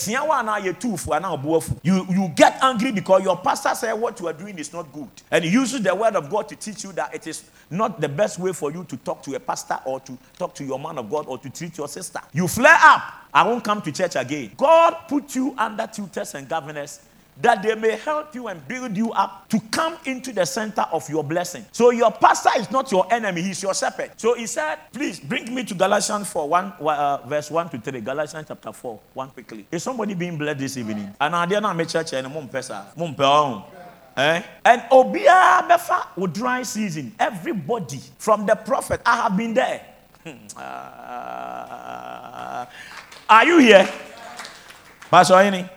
you get angry because your pastor said what you are doing is not good. And he uses the word of God to teach you that it is not the best way for you to talk to a pastor or to talk to your man of God or to treat your sister. You flare up. I won't come to church again. God put you under tutors and governors that they may help you and build you up to come into the center of your blessing. So your pastor is not your enemy, he's your shepherd. So he said, please bring me to Galatians 4, 1, uh, verse 1 to 3. Galatians chapter 4, 1 quickly. Is somebody being blessed this evening? And I did not make church and Eh? And Obia Befa with dry season. Everybody from the prophet, I have been there. uh, are you here? Pastor Any?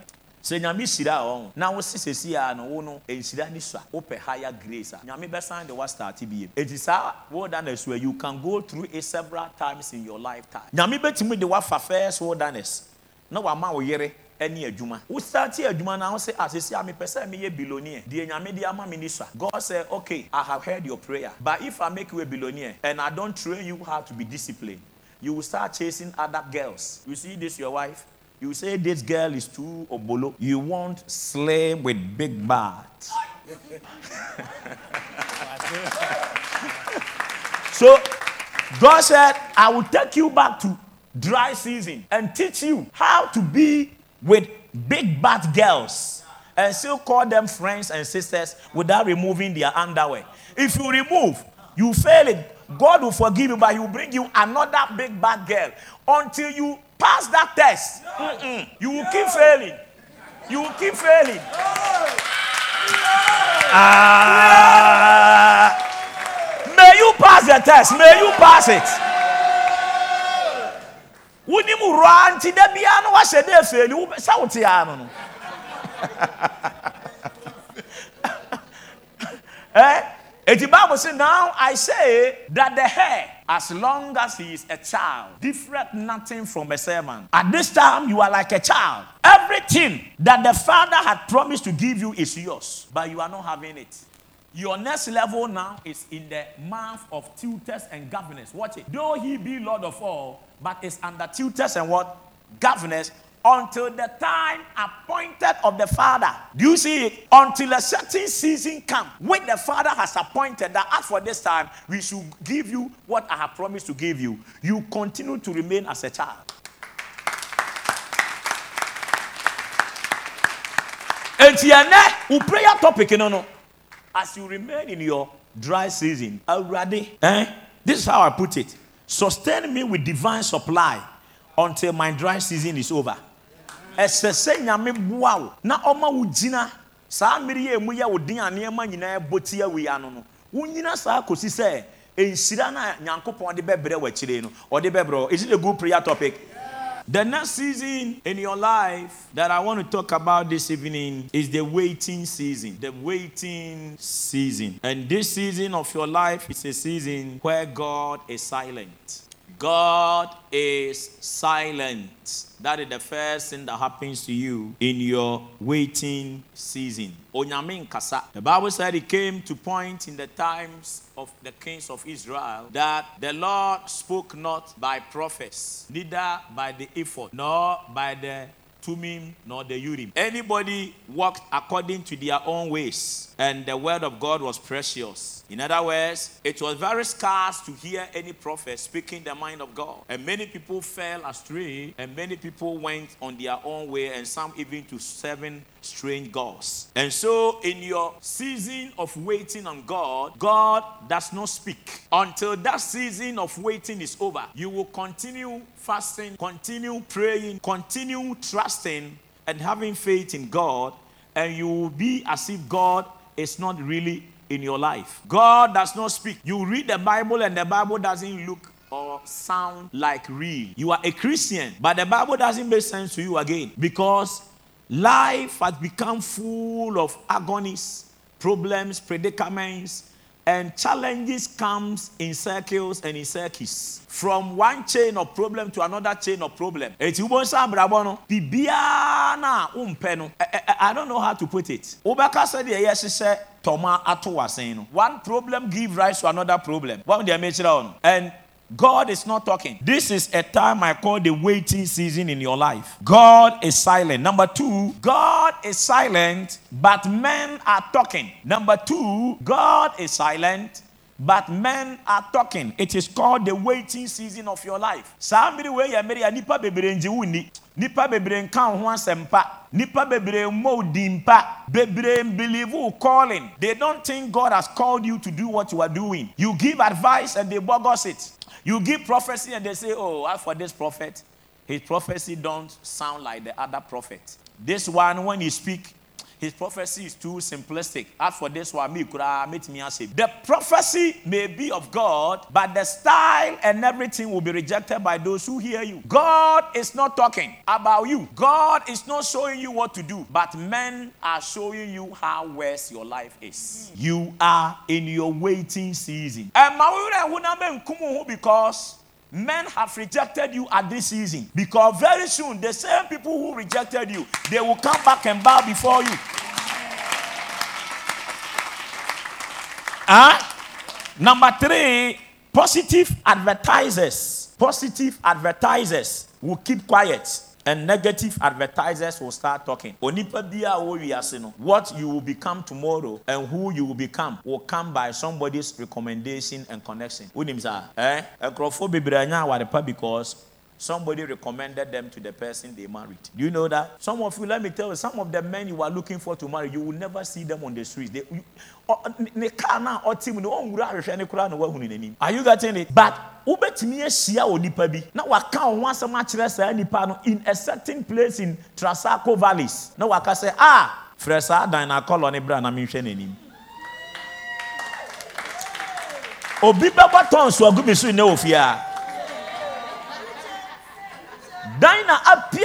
Sɛ nyame hyira ɔho na wo se sɛsi a no wo no nhyira ni so a wopɛ higher grace a nyame bɛsan de woastarte biem. Ɛnti saa wilderness where you can go through it several times in your lifetime. Nyame bɛtumi de woafa first wilderness na wama wo yere ne adwuma. Wo starte adwuma na wo sɛ asɛsi ah, a mepɛ sɛ meyɛ billionaire. Deɛ nyame de ama me ni so god said okay i have heard your prayer but if i make you a billionaire and i don't train you how to be disciplined you will start chasing other girls. You see this your wife you say this girl is too obolo. You want slim with big butt. so God said, I will take you back to dry season and teach you how to be with big butt girls and still call them friends and sisters without removing their underwear. If you remove, you fail it. God will forgive you, but He will bring you another big bad girl until you pass that test. Mm-mm. You will keep failing. You will keep failing. Ah, may you pass the test. May you pass it. eh? Bible now I say that the hair, as long as he is a child, different nothing from a servant. At this time, you are like a child. Everything that the father had promised to give you is yours, but you are not having it. Your next level now is in the mouth of tutors and governors. Watch it. Though he be Lord of all, but is under tutors and what? Governors until the time appointed of the Father. Do you see it? Until a certain season come, when the Father has appointed that as for this time, we should give you what I have promised to give you. You continue to remain as a child. And here, prayer topic, you know, as you remain in your dry season, already, eh? This is how I put it. Sustain me with divine supply until my dry season is over ɛsɛ sɛ nyame boa wo na ɔma wo gyina saa mmere yɛ mu yɛ wo den a nneɛma nyinaa bɔ ti awia no no wonyina saa kɔsi sɛ nhyira no a nyankopɔn de bɛbrɛ w'akyire no ɔde bɛbrɛ is it a good prayer topic The next season in your life that I want to talk about this evening is the waiting season. The waiting season. And this season of your life is a season where God is silent. God is silent. That is the first thing that happens to you in your waiting season. The Bible said it came to point in the times of the kings of Israel that the Lord spoke not by prophets, neither by the ephod, nor by the Thummim nor the Urim. Anybody walked according to their own ways, and the word of God was precious. In other words, it was very scarce to hear any prophet speaking the mind of God. And many people fell astray, and many people went on their own way, and some even to serving strange gods. And so, in your season of waiting on God, God does not speak. Until that season of waiting is over, you will continue fasting, continue praying, continue trusting and having faith in God, and you will be as if God is not really in your life. God does not speak. You read the Bible, and the Bible doesn't look or sound like real. You are a Christian, but the Bible doesn't make sense to you again because life has become full of agonies problems, predicaments, and challenges comes in circles and in circuits. From one chain of problem to another chain of problem. Eti ubo nsa abrabọ no, bibia na umpɛ no, I, I, I don't know how to put it. Deɛ ɛyɛ hyehyɛ tɔma ato wasen no. One problem give rise to another problem. Wɔn deɛ mekyerɛ wɔn no. And God is not talking. This is a time I call the waiting season in your life. God is silent. Number two, God is silent, but men are talking. Number two, God is silent, but men are talking. It is called the waiting season of your life. Somebody where you marry nipa bebree nji wuni. Nipa bebree nka ho. Nipa bebree mmɔ wo din pa. Believe calling. They don't think God has called you to do what you are doing. You give advice and they bogus it. You give prophecy and they say, "Oh, for this prophet, his prophecy don't sound like the other prophet. This one, when he speak, his prophecy is too simplistic. As for this one, me the prophecy may be of God, but the style and everything will be rejected by those who hear you. God is not talking about you. God is not showing you what to do, but men are showing you how worse your life is. You are in your waiting season. Because Men have rejected you at this season because very soon the same people who rejected you they will come back and bow before you. Huh? Number three, positive advertisers. Positive advertisers will keep quiet and negative advertisers will start talking. Onipa bia wiase no, what you will become tomorrow and who you will become will come by somebody's recommendation and connection. Wonim eh? Enkrofo bebree anya because somebody recommended them to the person they married. Do you know that? Some of you, let me tell you, some of the men you are looking for to marry, you will never see them on the streets. They, you. Are you getting it? But wobɛtumi ahyia onipa bi na waka wo ho asɛm akyerɛ saa nipa in a certain place in Trasaco valleys. Na waka sɛ, ah, frɛ saa dan na akɔlɔ ne. Obi bɛbɔ tɔnso agu mi so ne wɔ fie a. dan na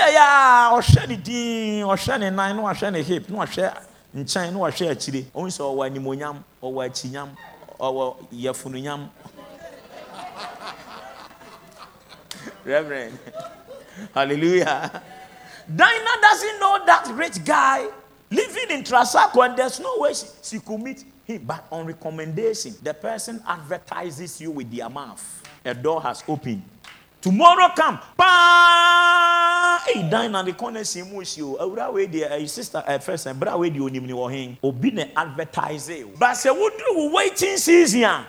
ya ɔhwɛ ne din ɔhwɛ ne nan na wahwɛ ne hip na wahwɛ nkyɛn na wahwɛ akyire. Ɔhu sɛ ɔwɔ animonyam ɔwɔ reverend hallelujah. Dinah doesn't know that rich guy living in Trasacco and there's no way she, she could meet him. But on recommendation the person advertises you with their mouth. A door has opened tomorrow come paa eyi dan na de corner si mu si o awura wei deɛ ɛyi sister ɛ ɛ bra wei deɛ onim ni wɔ hen obi na advertise o but sɛ woduru wo waiting season a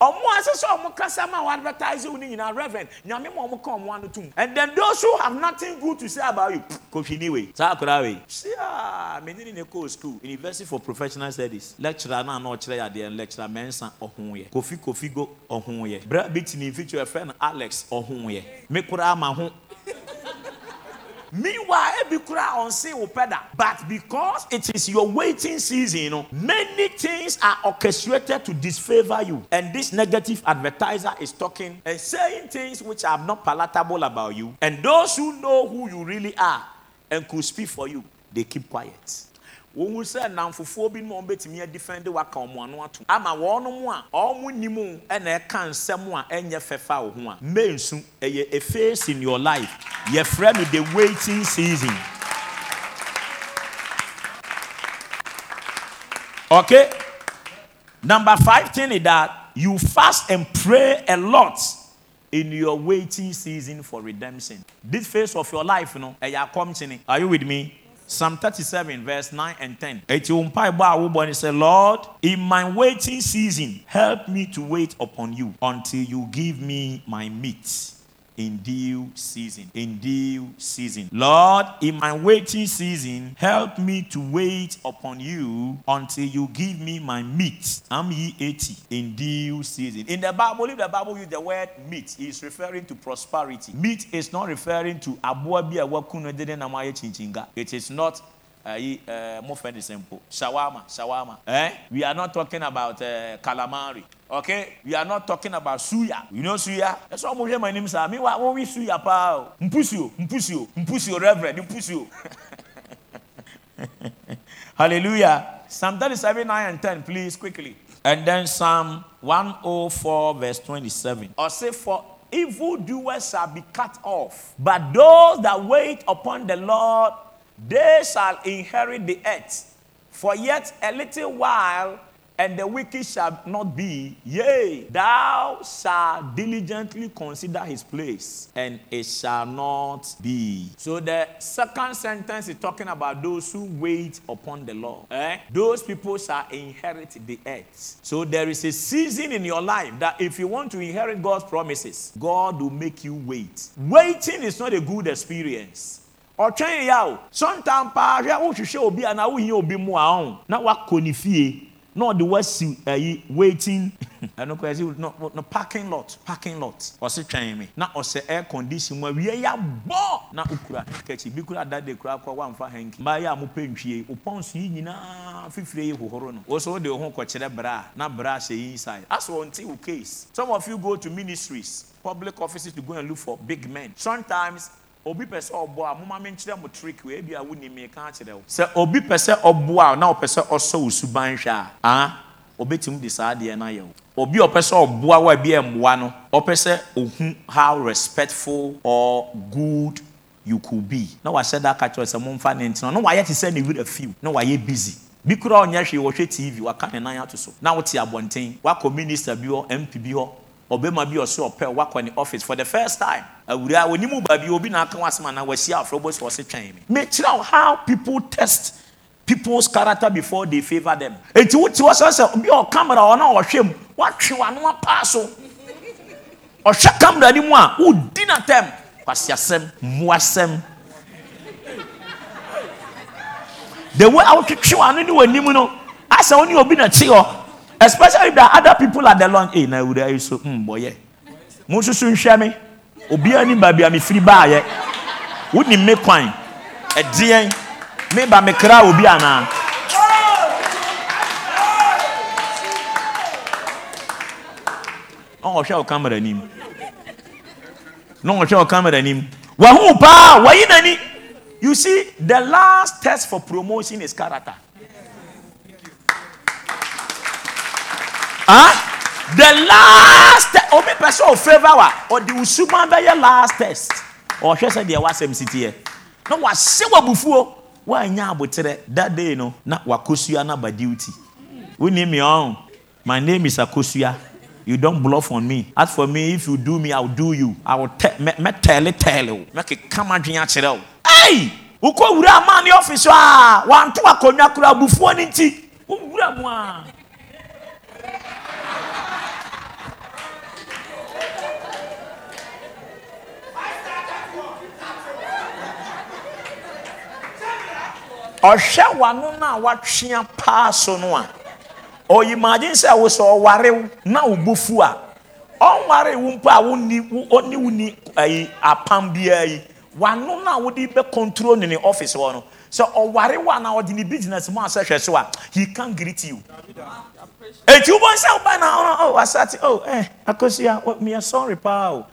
ɔmo asɛ sɛ ɔmo kasa ma wɔ advertise wo ne nyinaa reverend nyame ma ɔmo ka ɔmo ano tum. And then those who have nothing good to say about you kofi ni wei. Saa akora wei. Si a mɛ ne ne kɔ school? University for professional studies. Lecturer naa na ɔkyerɛ yɛ adeɛ lecturer mɛnsa ɔho yɛ. Kofi kofi go ɔho yɛ. Bra bi ti ne mfitwi ɛfrɛ no alex ɔho yɛ. Me koraa ma ho Meanwhile, every crowd on say opeda. But because it is your waiting season, you know, many things are orchestrated to disfavor you. And this negative advertiser is talking and saying things which are not palatable about you. And those who know who you really are and could speak for you, they keep quiet. Wɔn sɛ namfofoɔ bi mu a wɔbɛtumi adifɛnde waka wɔn ano ato. Ama wɔn mu a wɔn nim ɛna ɛka nsɛm a ɛnyɛ fɛfa wɔ ho a. Mmensu ɛyɛ a phase in your life. Yɛfrɛ no the waiting season. Okay? Number five thing is that you fast and pray a lot in your waiting season for redemption. This phase of your life you know ɛyɛ akɔmkyene. Are you with me. Psalm 37, verse 9 and 10. Eti say, Lord, in my waiting season, help me to wait upon you until you give me my meat in due season. In due season. Lord, in my waiting season, help me to wait upon you until you give me my meat. I'm ye 80 in due season. In the Bible, if the Bible use the word meat, it's referring to prosperity. Meat is not referring to abuabia. It is not ayi uh, mo fɛ simple. Shawarma shawarma eh? We are not talking about uh, calamari. Okay? We are not talking about suya. You know suya? Ɛsɛ ɔmo hwɛ mo anim saa mi wa wɔn wi suya paa o. Mpusuo mpusuo mpusuo reverend mpusuo hallelujah. Psalm 37, 9 and 10, please, quickly. And then Psalm 104, verse 27. Or say, For evildoers shall be cut off, but those that wait upon the Lord, they shall inherit the earth. For yet a little while, and the wicked shall not be. Yea, thou shalt diligently consider his place, and it shall not be. So the second sentence is talking about those who wait upon the Lord. Eh? Those people shall inherit the earth. So there is a season in your life that if you want to inherit God's promises, God will make you wait. Waiting is not a good experience. Ɔtwɛn ya o. Sɔntan paa hwɛ wohwehwɛ obi a na wohia obi mu a ɔn. Na wakɔ ne fie. Na ɔde wasi ayi waiting. Ɛno kɔ ɛsi no no parking lot parking lot. Ɔsi twɛn mi. Na ɔsɛ air condition mu awie ya bɔ na okura kɛkyi bi kura dade kura kɔ wamfa hanky mbaayɛ a mo pɛ ntwie opɔnso yi nyinaa fifire yi hohoro no. Woso de ho kɔkyerɛ bra na bra hyɛ yi inside. As wɔn ti wo case. Some of you go to ministries public offices to go and look for big men. Sometimes obi pɛ sɛ ɔbɔ a moma me nkyerɛ mo trick wei bi a wonim me ka akyerɛ wo. Sɛ obi pɛ sɛ ɔboa na ɔpɛ sɛ ɔsɔ wo suban hwɛ a a obɛtumi de saa adeɛ no ayɛ wo. Obi ɔpɛ sɛ ɔboa wo a bi mmoa no ɔpɛ sɛ ɔhu how respectful or good you could be. Na wahyɛ da aka kyerɛ sɛ momfa ne ntena. Na wayɛ te sɛ ne werɛ fiw na wayɛ busy. Bi kura ɔnyɛ hwee wɔhwɛ tv waka ne nan ato so. Na wote abɔnten wakɔ minister bi hɔ mp bi hɔ ɔbɛma bi ɔsɛ ɔpɛ wakɔ ne office for the first time. Awura onim baabi obi na aka wasɛm ana wasi afro bɔ sɛ ɔse twɛn me. Mekyerɛ wo how people test people's character before they favour them. Enti wote hɔ sɛ sɛ bi ɔ camera ɔna ɔhwɛ mu watwe wano apaa so. Ɔhwɛ camera ni mu a wodi natɛm. Kwasiasɛm mmoasɛm the way a wotwetwe wano ne w'anim no asɛ wo ne obi na te hɔ especially if there are other people at the launch hey na awura yi so hmm bɔyɛ mo nso so nhwɛ me. Obiara ni baabi a mefiri baayɛ wonim me kwan. Ɛdeɛn me ba me kra obi anaa ɔhwɛ wo camera anim na ɔhwɛ wo camera anim wahu paa wayi n'ani. You see the last test for promotion is character Huh? The last test. Omi pẹ̀sẹ̀ o favour wa. Ọ̀dì usuma bẹ́yẹ last test. Ọ̀hwẹ́ sẹ́ deɛ wasɛm si teɛ. Na wase wɔ bufuo. Wanya abotire that day no na wakosua na ba duty. Wuni mi ɔn. My name is Akosua. You don't bluff on me. As for me, if you do me, I'll do you. I will te- me, me tell it tell you. Make kama dwen akyerɛ wo. Hey! Wokɔ wura ama ne ɔfice a wanto akonnwa kora bufuo ne nti. Wowura mu a. ɔhwɛ w'ano no a watwea paa so no a ɔyimagye sɛ wo sɛ ɔware wo na wo bo fu a ɔnware wo mpo a wonni wo ni ayi apam biara yi. W'ano no a wode bɛ ne ne office hɔ no sɛ ɔware wo a ɔde ne business mu asɛ hwɛ so a he can greet you. Eti wobɔ sɛ woba na ɔ wasate eh akosua meyɛ sorry paa o.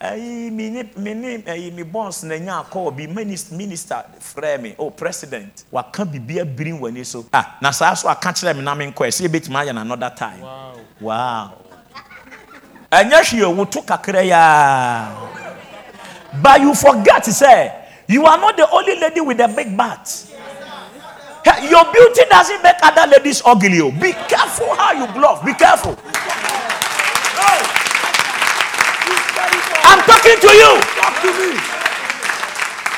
ayi mi ne mi ne ayi mi boss na nya akɔ bi minister frɛ mi oh president waka bibi abiri w'ani so ah na saa so aka kyerɛ mi na mi nkɔ ɛsɛ ebetumi ayɛ na another time wow wow ɛnyɛ hwee woto kakra yaa but you forget say you are not the only lady with a big butt. Hey, Your beauty doesn't make other ladies ugly. oh. Be careful how you bluff. Be careful. I'm talking to you. Talk to me.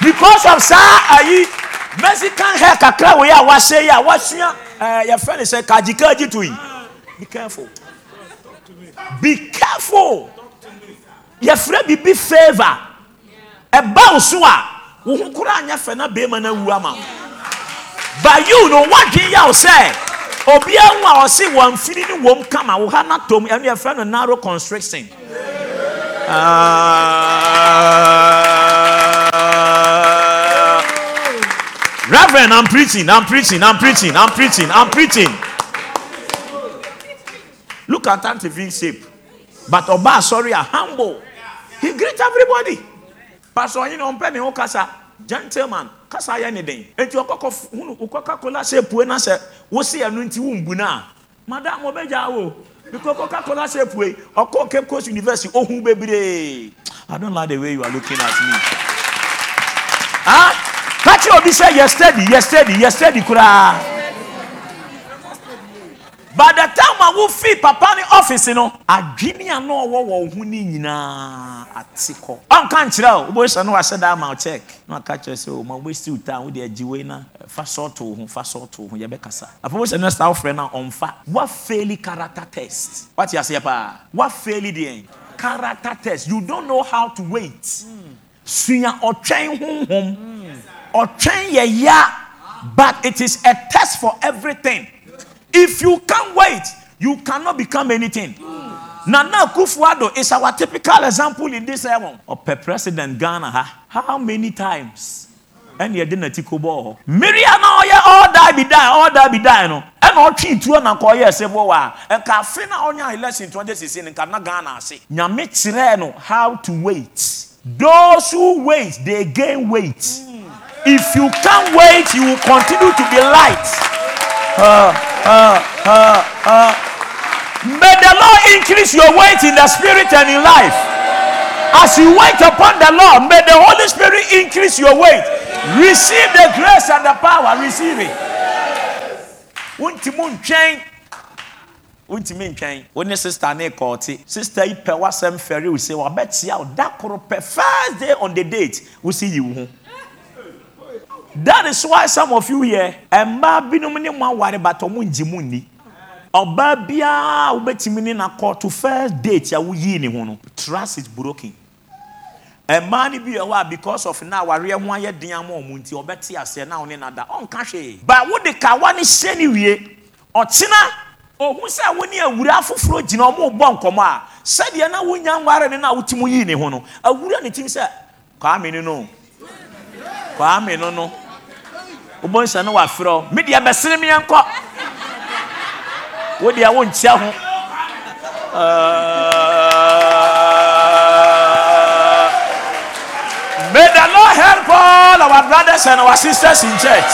because of saa ayi mexican hair kakra wo yɛ a wahyɛ yi a wasua ɛɛ yɛfrɛ ne sɛ kagyikagyi to yi be careful. Be careful. Yɛfrɛ bibi favour ɛba wo so a wo ho koraa nyɛ fɛ na bɛrima no awu ama wo but you no wadwe yɛ wo sɛ obiara ho a ɔse wɔn mfiri ne wɔm kama wo ha na tom ɛno yɛfrɛ no narrow constriction Ah. Reverend, I'm preaching, I'm preaching, I'm preaching, I'm preaching, I'm preaching. Look at that shape. But Oba, sorry, are humble. He greet everybody. Pastor, you know, penny okasa. gentleman kasa yɛ ne den eti ɔkɔkɔ f- hunu ɔkɔka kola sɛ pue na sɛ wosi because coca-cola shape wey ọkọ cape coast university ohun bebree i don like the way you are looking at me. ah kati obi sẹ yẹ yesterday, yesterday, steady yẹ by the time a wofi papa ne ɔfisi no adwene a na ɔwɔ wɔn ho ne nyinaa ate kɔ ɔnka nkyerɛ o wobɛyɛ sɛ no wahyɛ daa ma o check. Na waka kyerɛ sɛ o ma wobɛsi wo taa wode agyi wei na fa sɔɔto wo ho fa sɔɔto wo ho yɛbɛkasa afɔ sɛ no saa wofrɛ no a ɔmfa woafeeli character test. Wate aseɛ paa woafeeli deɛ character test. You don't know how to wait. Sua ɔtwɛn honhom ɔtwɛn yɛ ya but it is a test for everything If you can't wait, you cannot become anything. Mm. Nana Kufuado is our typical example in this era. Or President Ghana, huh? how many times? And you didn't take a ball. Miriam, all die be die, all die be die. No, and all three two and call yes, and Kafina on your election 2016 in Ghana. Nyamitreno, how to wait. Those who wait, they gain weight. If you can't wait, you will continue to be light. Uh, May the Lord increase your weight in the spirit and in life. As you wait upon the Lord, may the Holy Spirit increase your weight. Receive the grace and the power. Receive it. Wontimi ntwɛn. Wontimi ntwɛn. Wo ne sister ne kɔɔte. Sister yi pɛ w'asɛm fɛre wo sɛ wabɛtia wo da koro pɛ first day on the date yi wo ho. That is why some of you here, mmaa binom ne mo aware but ɔmo ngye mo nni. Ɔbaa biara wobɛtumi ne na kɔ to first date a woyii ne ho no, trust is broken. Mmaa no bi hɔ a because of na awareɛ ho ayɛ den ama ɔmo nti ɔbɛte aseɛ na ɔne nada ɔnka hwee. Ba wode kawa ne hyɛ ne wie, ɔkyena ohun sɛ wo ne awura foforɔ gyina ɔmo bɔ nkɔmɔ a sɛdeɛ na wonya nware ne na wotumi yii ne ho no awura ne tim wobɔ nhyɛ no wafrɛ me deɛ bɛsene me yɛnkɔ wo deɛ wonkyia ho Uh, may the lord help all our brothers and our sisters in church.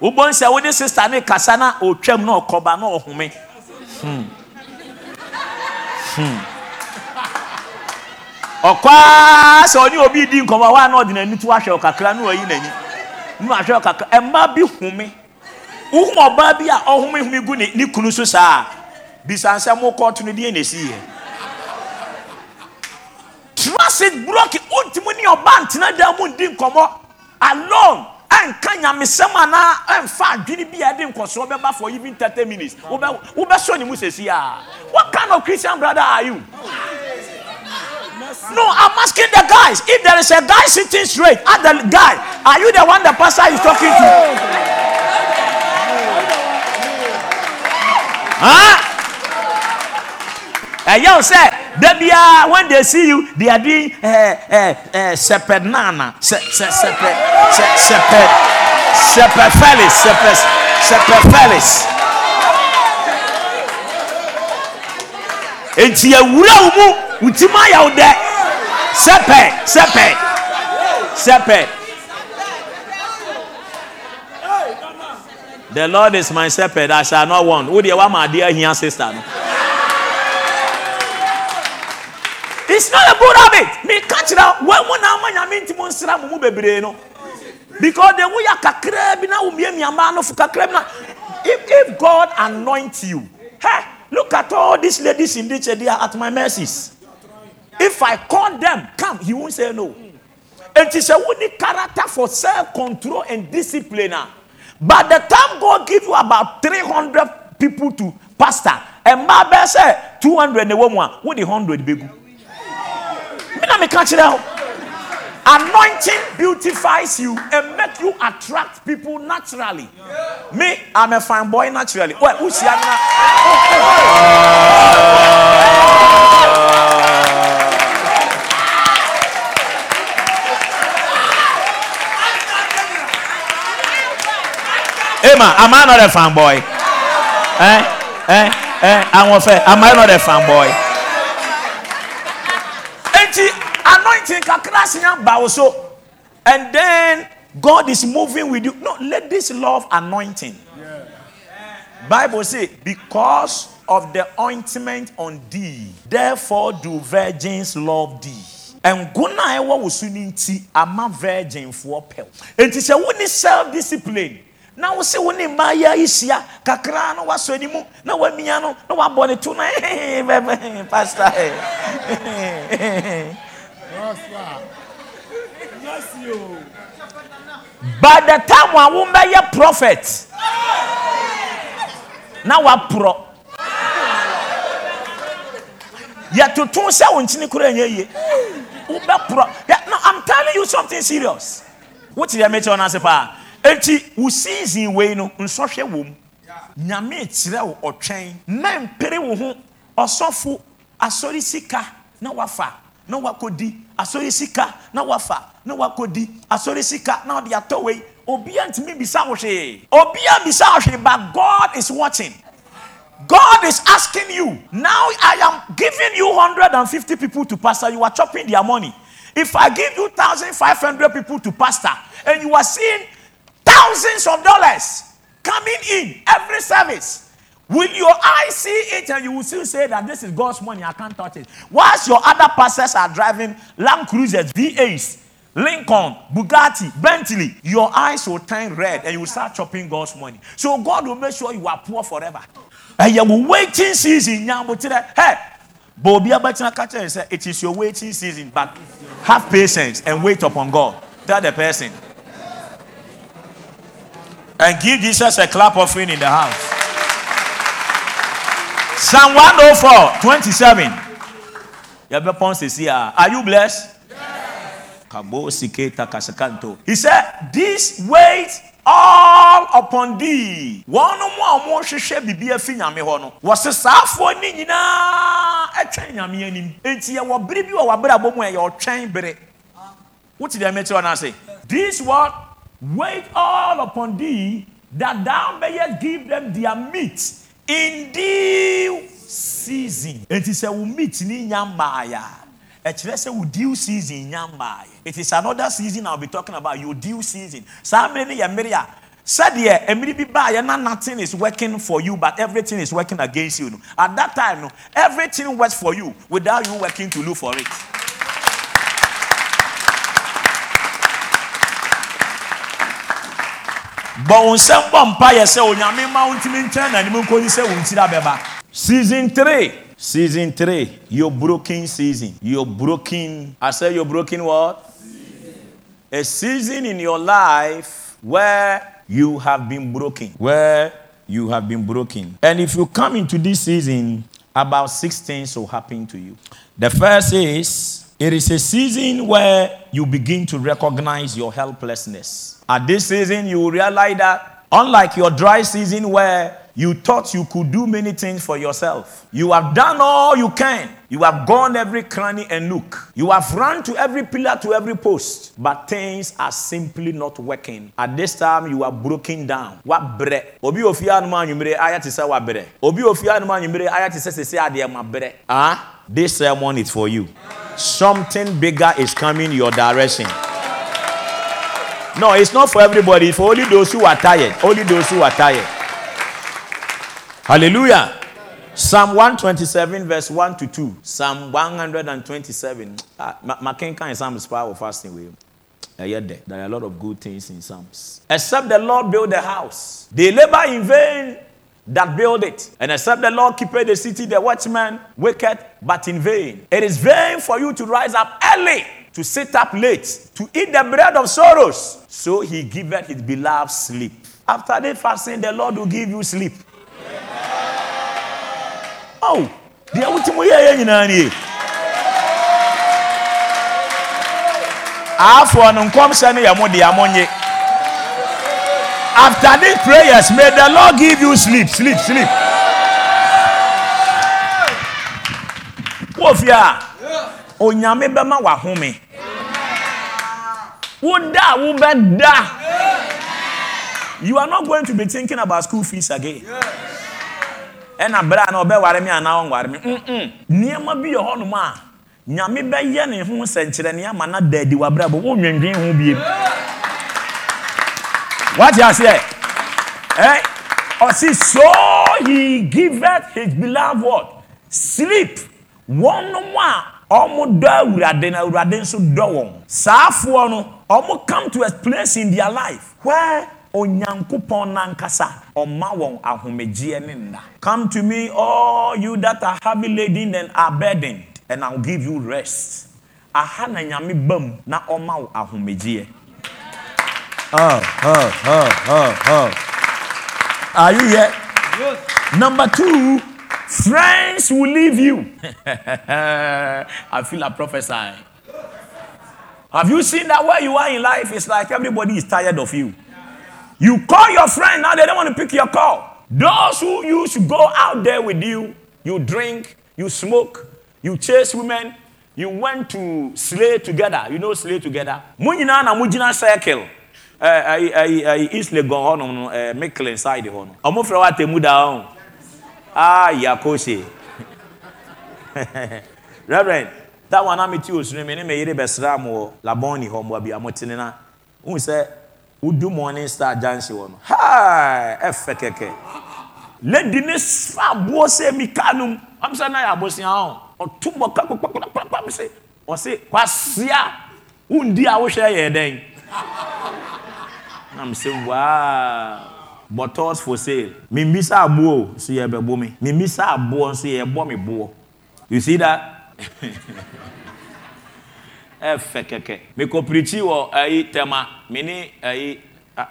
Wobɔ nhyɛ wode sister ne kasa na ɔtwam na ɔkɔba na ɔhome ɔkwaa sɛ ɔne obi di nkɔmɔ wa na ɔde n'ani to ahwɛ ɔkakra na ɔyi n'ani na ahwɛ ɔkakra mmaa bi home wohum ɔbaa bi a ɔhome home gu ne ne kunu so saa. Bisansɛ mo kɔɔto no deɛ na esi yɛ it broken wontumi ne ɔbaa ntena dan mu ndi nkɔmɔ alone ɛnka nyamesɛm anaa ɛnfa adwene bi a ɛde nkɔsoɔ bɛba for even thirty minutes. Wobɛ wobɛsɔ ne mu sɛsi a what kind of christian brother are you. No, I'm asking the guys. If there is a guy sitting straight, ask the guy, are you the one the pastor is talking to? Huh? And you say, they are when they see you, they are doing uh, uh, uh, separate nana, se, se, separate, se, separate, separate fellas, separate, separate fellas. Enti ewura mu, wutima ya wo dɛ. Sɛpɛ, sɛpɛ, sɛpɛ. The Lord is my shepherd, I shall not want. Wo deɛ wama adeɛ ahia sister no. It's not a good habit. Me catch kyerɛ wɔn mu na ama nyame nti mo nsira mo mu bebree no. Because the way kakra bi na wo mie miama no fo kakra bi na. If if God anoint you, hey, look at all these ladies in this church, at my mercies. If I call them, come, he won't say no. And it's a need character for self-control and discipline. By the time God give you about 300 people to pastor, and my best say 200 the woman, what the 100 baby? Me catch it out. Anointing beautifies you and make you attract people naturally. Me, I'm a fine boy naturally. Well, who's Emma, am I not a fanboy? Eh? Eh? Eh? I'm fan. Am I not a fanboy? anointing kakra sia ba wo so and then god is moving with you no let this love anointing bible say because of the ointment on thee therefore do virgins love thee no a ɛwɔ wo so no nti ama virginfoɔ pɛw enti sɛ wone self discipline na wo se wo ne mmaayɛ ahyia kakra na woasɔ ani na woamia no na woabɔ ne to no. Bɛbɛ pastor. By the time a wombɛyɛ prophet na woaporɔ yɛtoto sɛ wo nkyene kora ɛnyɛ yie wobɛporɔ no i'm telling you something serious. Wote deɛ mekyɛ wo no ase paa enti wo season wei no nsɔhwɛ wɔ mu. Nyame kyerɛ wo ɔtwɛn. Na mpere wo ho. Sika na wafa na wakɔdi asɔre sika na wafa na wakɔdi asɔre sika na ɔde atɔ wei. Obia ntumi bisa wo hwee. Obia bisa wo hwee but god is watching. God is asking you. Now I am giving you 150 people to pastor. You are chopping their money. If I give you 1,500 people to pastor and you are seeing thousands of dollars coming in every service, will your eyes see it and you will still say that this is God's money? I can't touch it. Whilst your other pastors are driving Land Cruisers, V8s, Lincoln, Bugatti, Bentley, your eyes will turn red and you will start chopping God's money. So God will make sure you are poor forever. ɛyɛ wo waiting season hey obi abɛtena ka kyerɛ sɛ it is your waiting season but have patience and wait upon god tell the person and give jesus a clap offering in the house psalm 104 27 yɛbɛpɔn sesi a are you blessed kasakanto. He said, This wait all upon thee. Wɔn mu a wɔrehwehwɛ biribi afi nyame hɔ no, wɔsi saafoɔ ne nyinaa atwɛn nyame anim. Enti yɛwɔ bere bi wɔ w'abrabɔ mu ɛyɛ ɔtwɛn bere. Wote deɛ mɛkyerɛ ɔno ase? This what wait all upon thee that thou mayest give them their meat in due season. It is a meat ni nya mmaaya. ɛkyerɛ sɛ wo season nya it is another season i'll be talking about your due season. Saa mmere no yɛ mmere a nothing is working for you but everything is working against you. At that time everything works for you without you working to look for it abɛba oh, season 3 Season three, your broken season. Your broken. I say your broken what? A season in your life where you have been broken. Where you have been broken. And if you come into this season, about six things will happen to you. The first is it is a season where you begin to recognize your helplessness. At this season, you will realize that unlike your dry season where you thought you could do many things for yourself. You have done all you can. You have gone every cranny and nook. You have run to every pillar, to every post. But things are simply not working. At this time, you are broken down. What bre? Obi ofia no man yumre aya te say what bre. Obi ofia no man yumre aya te say say ade ma bre. Ah, this sermon is for you. Something bigger is coming your direction. No, it's not for everybody. It's for only those who are tired. Only those who are tired. Hallelujah. Psalm 127, verse 1 to 2. Psalm 127. Ah, ma- ma kenkan Psalm is power of fasting with there. There are a lot of good things in Psalms. Except the Lord build the house. They labor in vain that build it. And except the Lord keep the city, the watchman waketh, but in vain. It is vain for you to rise up early, to sit up late, to eat the bread of sorrows. So he giveth his beloved sleep. After the fasting, the Lord will give you sleep. Oh, deɛ monye after these prayers may the lord give you sleep sleep sleep wofie a onyame bɛma wahome. Woda a wobɛda. You are not going to be thinking about school fees again. Ɛna berɛ a na ɔbɛware me anaa ɔnware me. Mm-mm. nneɛma bi yɛ hɔnom a nyame bɛyɛ ne ho nsɛnkyerɛnne ama na da adi wabrabɔ wonwendwen ho biem wate aseɛ? Eh? ɔsi so he giveth his beloved what sleep. Wɔn a wɔn dɔ awurade na awurade nso dɔ wɔn. Saafoɔ no wɔn come to a place in their life where onyankopɔn nankasa ɔma wɔn ahomegyeɛ ne nna. Come to me all you that are heavy laden and are burdened and i will give you rest. Aha na nyame bam na ɔma wo ahomegyeɛ. Oh, oh, oh, oh, oh. are you here? Number two friends will leave you i feel like prophesying have you seen that where you are in life it's like everybody is tired of you you call your friend, now they don't want to pick your call. Those who used to go out there with you, you drink, you smoke, you chase women, you went to slay together. You know slay together? Munyina na mujina circle. Eh eh eh East Legon Mickle inside hono. Omo fra wa temu da Ah, Yakose. Reverend, that one I'm with you, so me me yere besra mo laboni ho mo bi amotene na. Who say udu morning star dance won. Ha, efekeke. Lady ne sfa bo se mi kanum. Am say na abosia ho. Otumbo ka kwakwakwakwa me say. O say kwasia. Undi a wo hwe ye den. I'm say wow bottles for sale. Mimbisa aboɔ so yɛ bɛ bɔ mi mimbisa aboɔ nso yɛ bɔ mi boɔ you see that. ɛfɛ kɛkɛ mekɔ pirikyi wɔ ɛyi tɛma mene ɛyi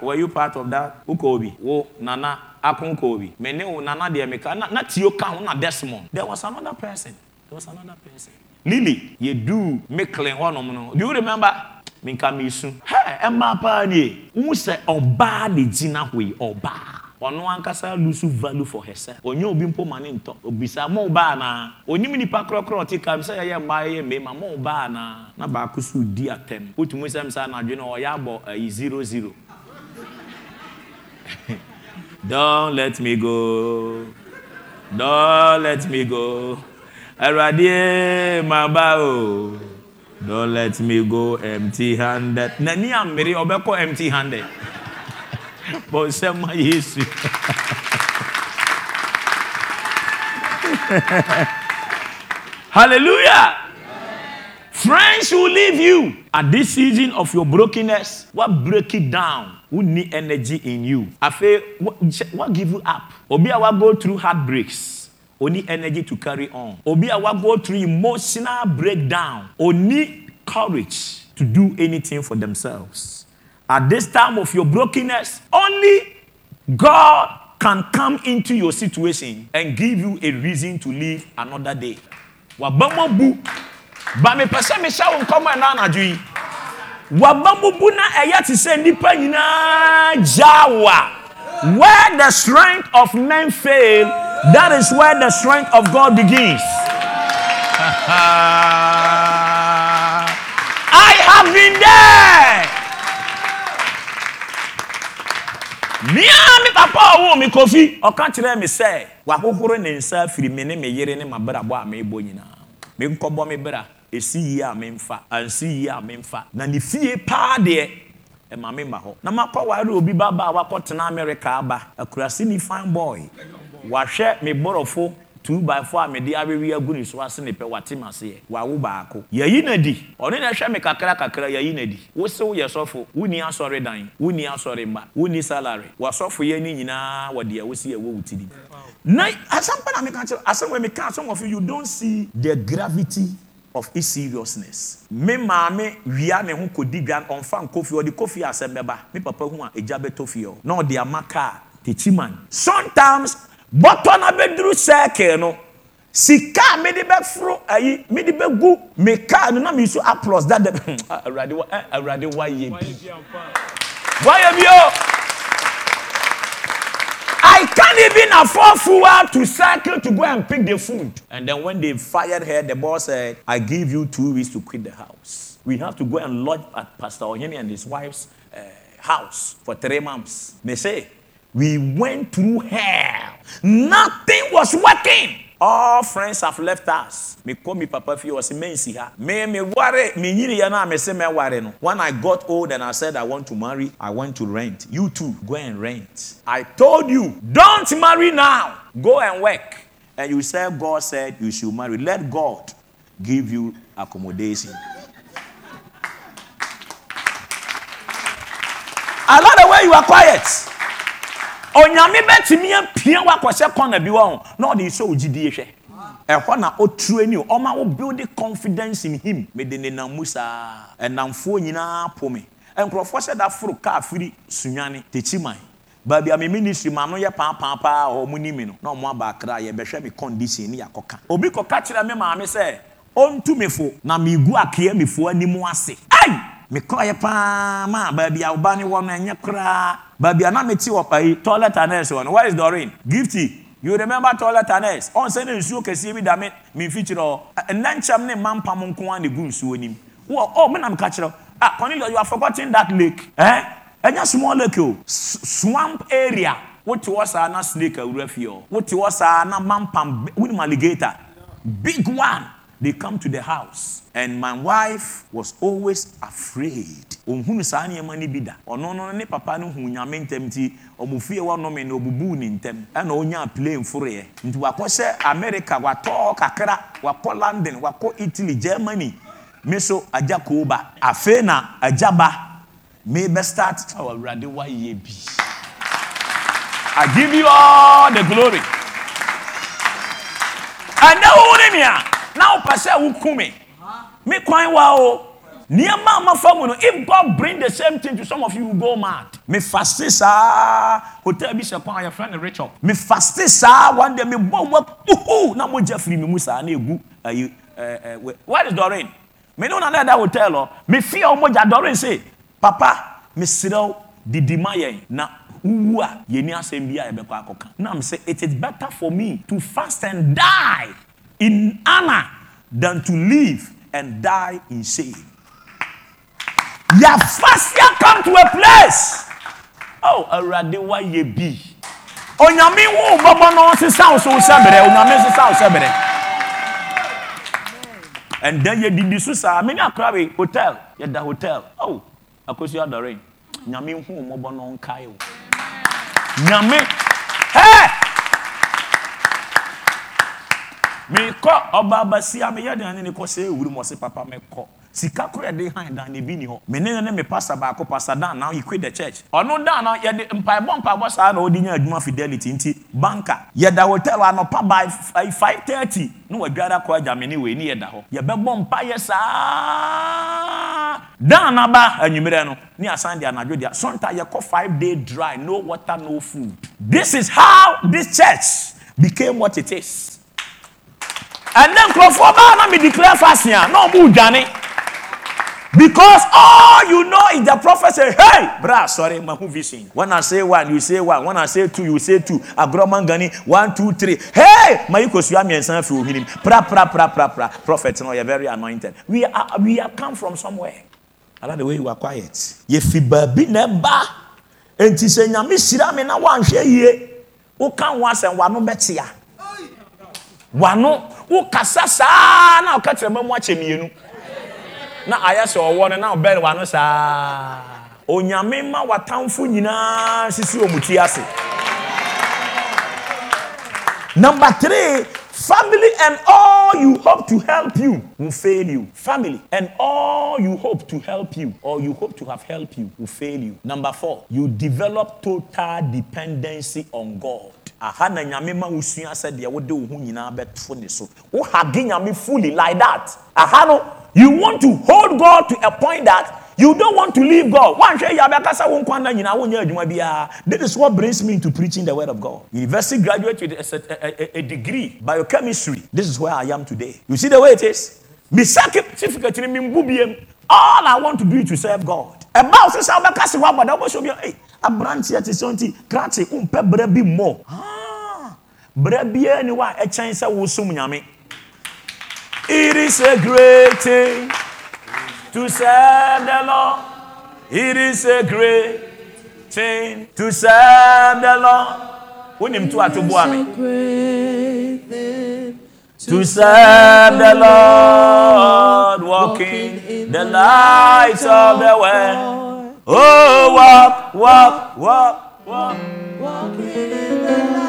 were you part of that? Wokɔ obi wo nana akon kɔ obi mene wo nana deɛ meka na na tio ka ho na desmond there was another person. There was another person. Lily yɛdu meklen hɔnom no. Do you remember menka mesu hɛ ɛmaa paa nie wo sɛ ɔbaa de gyina hɔ yi ɔbaa ɔno ankasa lose value for herself. Onye obi mpo ma ne ntɔ. Obisa mo ba na onim nipa korɔkorɔ ɔte kam sɛ yɛyɛ mmaa yɛyɛ mmarima mo ba na na baako so di atɛm. Wotumi sɛm sɛ anadwo no ɔyɛ abɔ ayi zero zero. Don't let me go. Don't let me go. Awurade ma ba o don't let me go empty handed. N'ani amiri ɔbɛkɔ empty handed. bɔnsɛm ma yesu. Hallelujah. Friends will leave you. At this season of your brokenness what break it down? Who need energy in you? Afei what, what give you up? Obi wa go through heartbreaks oni energy to carry on obi a wa go through emotional breakdown oni courage to do anything for themselves at this time of your brokenness, only God can come into your situation and give you a reason to live another day. Wabama bu, ba me pese me sha won komo na anadwo yi. Wabama bu na eya te se nipa nyina jawa. Where the strength of men fail, That is where the strength of God begins. I have been there. Mia papa wo mi kofi ọka kyerɛ mi sɛ wahohoro ne nsa firi mi ne mi yere ne ma bra bɔ a mi bɔ nyinaa mi nkɔbɔ mi bra esi yie a mi nfa ansi yie a mi nfa na ne fie paa deɛ ɛma mi ma hɔ na ma kɔ wari obi ba ba a tena amerika aba akurasi ni fine boy. Wahwɛ me borɔfo two by four a mede awewe agu ne so ase ne pɛ wate ma seɛ wawo baako. Yɛyi na di ɔno na ɛhwɛ me kakra kakra yɛyi na di wosew yɛ sɔfo. Wonni asɔre dan. Wonni asɔre mba wonni salary. Wasɔfo yɛ ne nyinaa wɔde ɛwosi ɛwɔ wo tiri na asɛmpa na meka kyerɛ asɛm wɔ meka some of you don't see the gravity of its seriousness. Me maame wia ne ho kɔdi dwa ɔmfa nkɔfi ɔde kɔfi asɛm bɛba. Me papa hu a ɛgya bɛtɔ fie hɔ. Na ɔde ama kaa tekyiman sometimes bɔtɔ na bɛduru sɛɛkee no sika a mede bɛforo ayi mede bɛgu me kaa no na mesu aplos da dɛ hmm, ah, awurade wa ɛ awurade wayɛ bi wayɛ bi o I can't even afford fuel to cycle to go and pick the food. And then when they fired her, the boss said, I give you two weeks to quit the house. We have to go and lodge at Pastor Onyemi and his wife's uh, house for three months. They say, we went through hell. Nothing was working. all friends have left us. Me call me papa fie ɔse mensi ha. Me me ware menyiniɛ me a me mɛware no. When i got old and i said i want to marry i went to rent. You too go and rent. I told you don't marry now. Go and work. And you said god said you should marry. Let god give you accommodation. I like the way you are quiet. Onyame bɛtumi apia wakɔhyɛ kɔna bi wɔ ho na ɔde sɛ ogyidie hwɛ ɛhɔ na ɔturu ani ɔma wo build confidence in him. Mede ne nam mu saa. Ɛnamfoɔ nyinaa po me. Nkurɔfoɔ hyɛ da foro kaa firi sunwane tekyi man. Baabi a me ministry ma no yɛ paapaapaa a ɔmo ni mi no na ɔmo aba akra yɛbɛhwɛ me condition ne yɛakɔka. Obi kɔka kyerɛ me maame sɛ ɔntu me fo na megu akea me fo anim ase. Ai mekɔɛ paa ma baabi a woba ne wɔ no ɛnyɛ koraa. Baabi a na mete wɔ ayi toilet anurse wɔ no. Where is Doreen? Gifty. You remember toilet anurse ɔn sɛ ne nsuo kɛseɛ bi da me memfikyerɛ hɔ ɛnɛ nkyɛm ne mma mpam nko a ne gu nsuo nim wɔ ɔ me nam ka kyerɛ ah Cornelius you are forgotten that lake. Eh ɛnyɛ small lake o. Swamp area. Wote hɔ saa na snake awura fie hɔ wote hɔ saa na mampam wonim alligator. Big one. They come to the house and my wife was always afraid. Ohun saa nneɛma no bi da. Ɔno no ne papa no hu nyame ntɛm nti ɔmo fie wɔnome no ɔbubu ne ntɛm ɛna ɔnya plane foroeɛ. Nti wakɔhyɛ america watɔ kakra wakɔ london wakɔ italy germany. Me so agya kooba afei na agya ba. Me bɛ start awurade wayɛ bi. I give you all the glory. Ɛnɛ wo ne mia na wopɛ sɛ woku me me kwan wa o. Nneɛma a mafa mu no if god bring the same thing to some of you you go mad. Me faste saa hotel bi hyɛ kwan yɛfrɛ no rachel me faste saa one day me bɔ wa puhu na mogya firi me mu saa na egu ayi ɛɛ ɛɛ where is doreen? Me ne wo na na ɛda hotel hɔ. Me fi a mogya doreen say papa me serew didi ma yɛn na wuwu a yɛni asɛm bi a yɛbɛkɔ akɔka. Na m sɛ it is better for me to fast and die in honor than to live and die in shame. Your fascia come to a place. Oh, already why ye be. Onyami wo baba no se sound so sebere. Onyami se sound sebere. And then ye didi so sa. Me na krabi hotel. Ye da hotel. Oh, akosi adorin. Nyami hu mo bono nkai o. Nyami mekɔ ɔba basia meyɛ den ne ne kɔ sɛ ɛwurum ɔse papa mekɔ sika koro yɛde han dan ne bi ni hɔ me ne ne me pastor baako pastor dan now he quit the church. Ɔno dan no yɛde mpaebɔ mpaebɔ saa na ɔde nya adwuma fidelity nti banka. Yɛda hotel anɔpa by five thirty na wadwara kɔ agya me ne wei ne yɛda hɔ yɛbɛbɔ mpayɛ saa. Dan naba anwummerɛ no ne asan de anadwo deɛ sonta yɛkɔ five day dry no water no food. This is how this church became what it is ɛnɛ nkurɔfoɔ baa na me declare fasting a na ɔmo dwane because all you know is the prophet say hey bra sorry mahu vision when i say one you say one. When i say two you say two. Agorɔman gani one two three. Hey mayi kosua mmiɛnsa fi ohinim pra pra pra pra pra. Prophet no yɛ very anointed. We are we are come from somewhere. I like the way you are quiet. Yɛfi baabi na ɛba nti sɛ nyame hyira me na wanhwɛ yie woka ho asɛm wano bɛtea wano wokasa saa na woka kyerɛ ma mu akyɛ mmienu. Na ayɛ sɛ ɔwɔ no na ɔbɛn wano saa. Onyame ma watamfo nyinaa sisi wɔn ti ase. Number three family and all you hope to help you will fail you. Family and all you hope to help you or you hope to have helped you will fail you. Number four you develop total dependency on god aha na nyame ma wosua sɛ deɛ wode wo ho nyinaa bɛto ne so. Wohage nyame fully like that. Aha no you want to hold god to a point that you don't want to leave god. Woanhwɛ yi abɛkasa wo nkwa nna nyinaa wonyɛ adwuma biara. This is what brings me into preaching the word of god. University graduate with a, a, a, a degree biochemistry. This is where i am today. You see the way it is? Mesake certificate ni membu biem. All i want to do is to serve god. Ɛba wo sɛ sɛ wobɛka se hɔ abada wobɛhyɛ bi hey, aberanteɛ te sɛ nti krakye wompɛ berɛ bi mmɔ berɛ biara ni hɔ a ɛkyɛn sɛ wosom nyame. It is a great thing to serve the lord. It is a great thing to serve the lord. Wonim to ato boa me. To serve the Lord, walking in the light of the world. Oh, walk, walk, walk, walk. Walking in the light,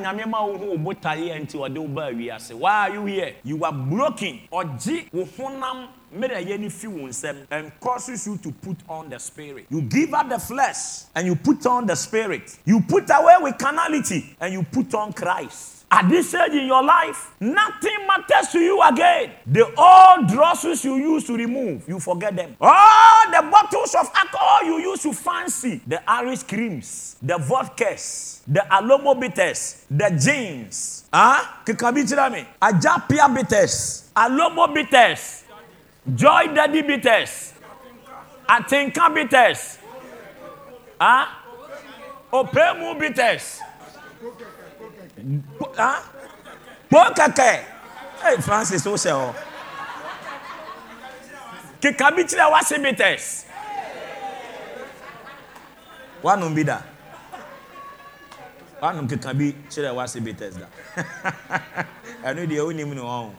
nyame ma wo ho wo botaeɛ nti ɔde wiase. Why are you here? You are broken. Ɔgye wo honam mmerɛyɛ no fi wo and causes you to put on the spirit. You give up the flesh and you put on the spirit. You put away with carnality and you put on christ at this stage in your life, nothing matters to you again. The old dresses you used to remove, you forget them. All the bottles of alcohol you used to fancy, the Irish creams, the vodkas, the alomo bitters, the gins, ah, kikabi kyerɛ me, ajapia bitters, alomo bitters, joy daddy bitters, atenka bitters, ah, opemu bitters. gbọ́ kẹ̀kẹ́ ẹ Francis ń sẹ ọ kìkà bi kyerɛ wá sí meters wánum bi da. Wánum kìkà bi kyerɛ wá sí meters da. Ẹnu deɛ ó ní mu ni wọn.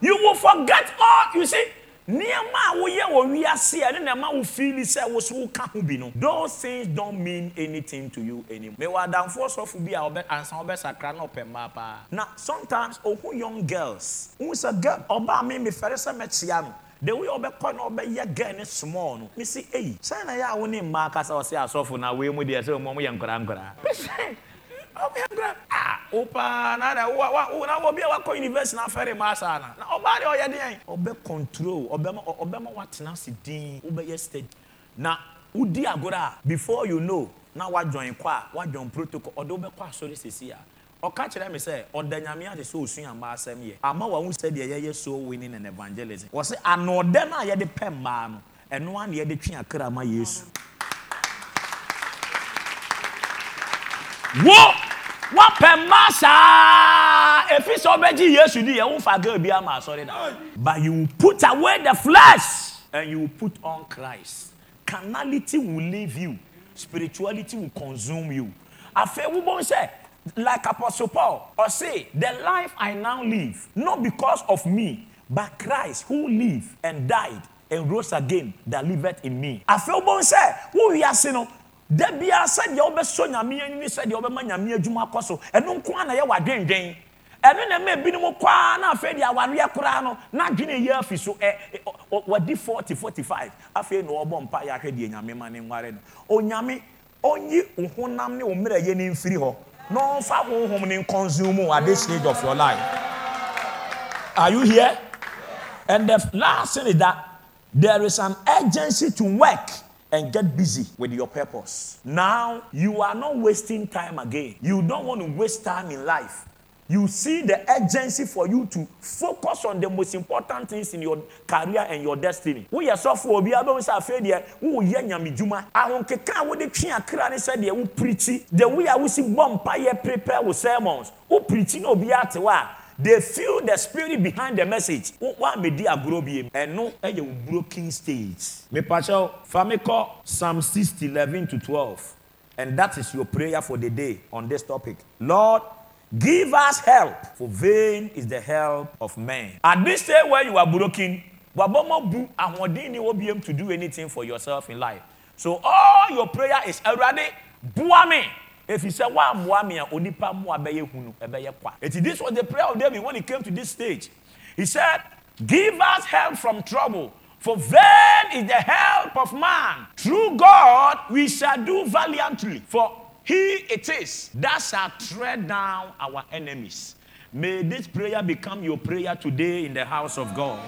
You will forget all you see nneɛma a woyɛ wɔ wiase a ɛne na ɛma wo fiili sɛ wo woka ho bi no those things don't mean anything to you anymore. Mewɔ adamfoɔ sɔfo bi a ɔbɛ ansa wɔbɛsakra na ɔpɛ mmaa paa na sometimes ɔho young girls wohu sɛ girl ɔbaa me mefɛre sɛ mɛkyea no. The way ɔbɛkɔ na ɔbɛyɛ girl ne small no mesi eyi sɛn na yɛ a wo ne mmaa kasa ɔsɛ asɔfo na wei mu deɛ sɛ ɔmo yɛ nkora nkora mesɛ ɔmo yɛ nkora wo paa na na wo wo na wo bi a wakɔ university na afɛre ma asa na na ɔbaa deɛ ɔyɛ deɛ ɔbɛ control ɔbɛma watena ase din wobɛyɛ steady na wodi agorɔ a before you know na wadwɔn kɔ a wadwɔn protocol. Ɔde wobɛkɔ asɔre sisi a ɔka kyerɛ me sɛ ɔda nyame ade sɛ ɔsua mmaa asɛm yɛ. Ama wahu sɛdeɛ yɛyɛ so winning and evangelism wɔ sɛ anoɔdɛ no a yɛde pɛ mmaa no ɛno a na yɛde twe akra ma yesu. Wo wapɛ mmaa saa. Efi sɛ ɔbɛgye yesu di yɛ wofa girl bi ama asɔre da. But you put away the flesh and you put on christ. Carnality will leave you. Spirituality will consume you. Afei wobɔ sɛ like apostle paul ɔse the life i now live not because of me but christ who lived and died and rose again that liveth in me. Afei wobɔ sɛ wo wiase no da biara sɛdeɛ wobɛsɔ nyame ani sɛdeɛ wobɛma nyame adwuma akɔ so. Ɛno nko a na yɛ w'adwendwen. Ɛno na ɛma ebinom kwaa na afei deɛ awareɛ koraa no na adwene yɛ afi so ɛ wɔdi forty afei na ɔbɔ mpa yɛ deɛ nyame ma ne nware no. Onyame ɔnyi wo honam ne wo mmerɛ yɛ ne mfiri hɔ. Na ɔmfa honhom ne wo at this stage of your life. Are you here? And the last thing is that there is an urgency to work. And get busy with your purpose. Now you are not wasting time again. You don't want to waste time in life. You see the urgency for you to focus on the most important things in your career and your destiny. Wo yɛ sɔfo obi abɛn sɛ afei deɛ wo yɛ nyame dwuma. Ahonkeka a wode twe akra ne sɛ deɛ wo preachi. The way a wosi bɔ mpaeɛ prepare wo sermons. Wo preachi na obi ate hɔ a they feel the spirit behind the message. Wọn àmì di agorɔ bi mu. Ɛno ɛyɛ wo broken stage. mipakyɛw famikɔ psalm sixty eleven to twelve and that is your prayer for the day on this topic. Lord give us help for vain is the help of men. at this stage where you are broken wabɔmɔ bu ahoɔden ni wɔ biem to do anything for yourself in life. So all your prayer is awurade bua me efi sɛ wammoa me a onipa mmoa bɛyɛ hunu ɛbɛyɛ kwa. Eti this was the prayer of david when he came to this stage. He said give us help from trouble for vain is the help of man. Through god we shall do valiantly for he it is that shall tread down our enemies. May this prayer become your prayer today in the house of god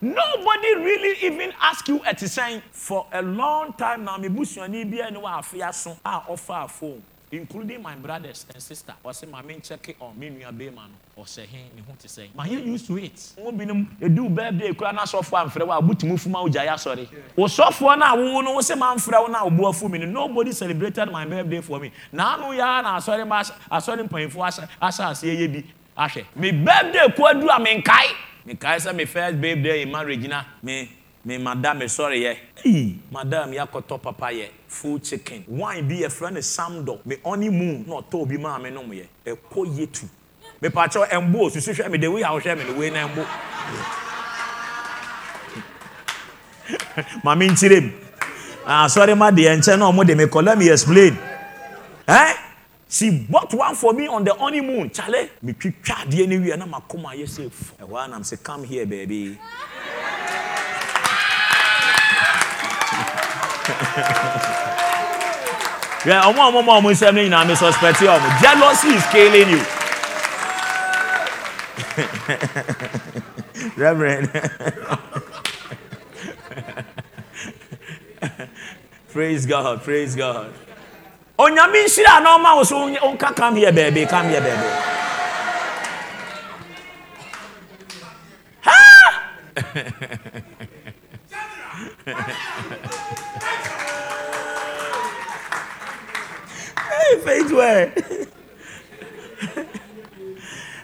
nobody really even ask you ɛte sɛn for a long time na me busuani bi ne wa afe aso a ɔfa phone including my brothers and sister. Ɔsɛ maame nkyɛke on me nua bɛrima no. Ɔsɛ he ne ho te sɛn mayɛ used to it. Wɔn binom edu birthday kura n'asɔfo amfrɛ wo a butumu fuma wo gya yɛ asɔre wosɔfoɔ no a wowo no wosɛ mamfrɛ wo no a wobu afu mi no nobody celebrated my birthday for me. Naanu yaa na asɔre ma asɔre mpanyinfoɔ ahyɛ ahyɛ aseɛ yɛ bi. Ahwɛ me birthday kɔ adu a menkae menkae sɛ me first birthday in marriage na me me madam sɔre yɛ ee madam yakɔtɔ papa yɛ full chicken. Wine bi yɛfrɛ no samdɔ me honeymoon na ɔtɔ obi maa me nom yɛ ɛkɔ yetu. Mepakyɛw ɛmbo osusu hwɛ me de wei a wohwɛ me no wei na ɛmbo maame nkyerɛ mu asɔre ma deɛ nkyɛn na ɔmo de me kɔ let me explain. Eh she bought one for me on the honeymoon chale me twitwa adeɛ ne wie na ma kɔma ayɛ sɛ fu ɛhɔ a nam sɛ come here baby Yeah, ọmọ ọmọ ọmọ ọmọ nsẹm nyinaa mi suspect ọmọ jealousy is killing you. Reverend. praise God, praise God. onyame nhyira na ɔma wo so wonka kam yɛ baabi kam yɛ baabi ha hey, faith way.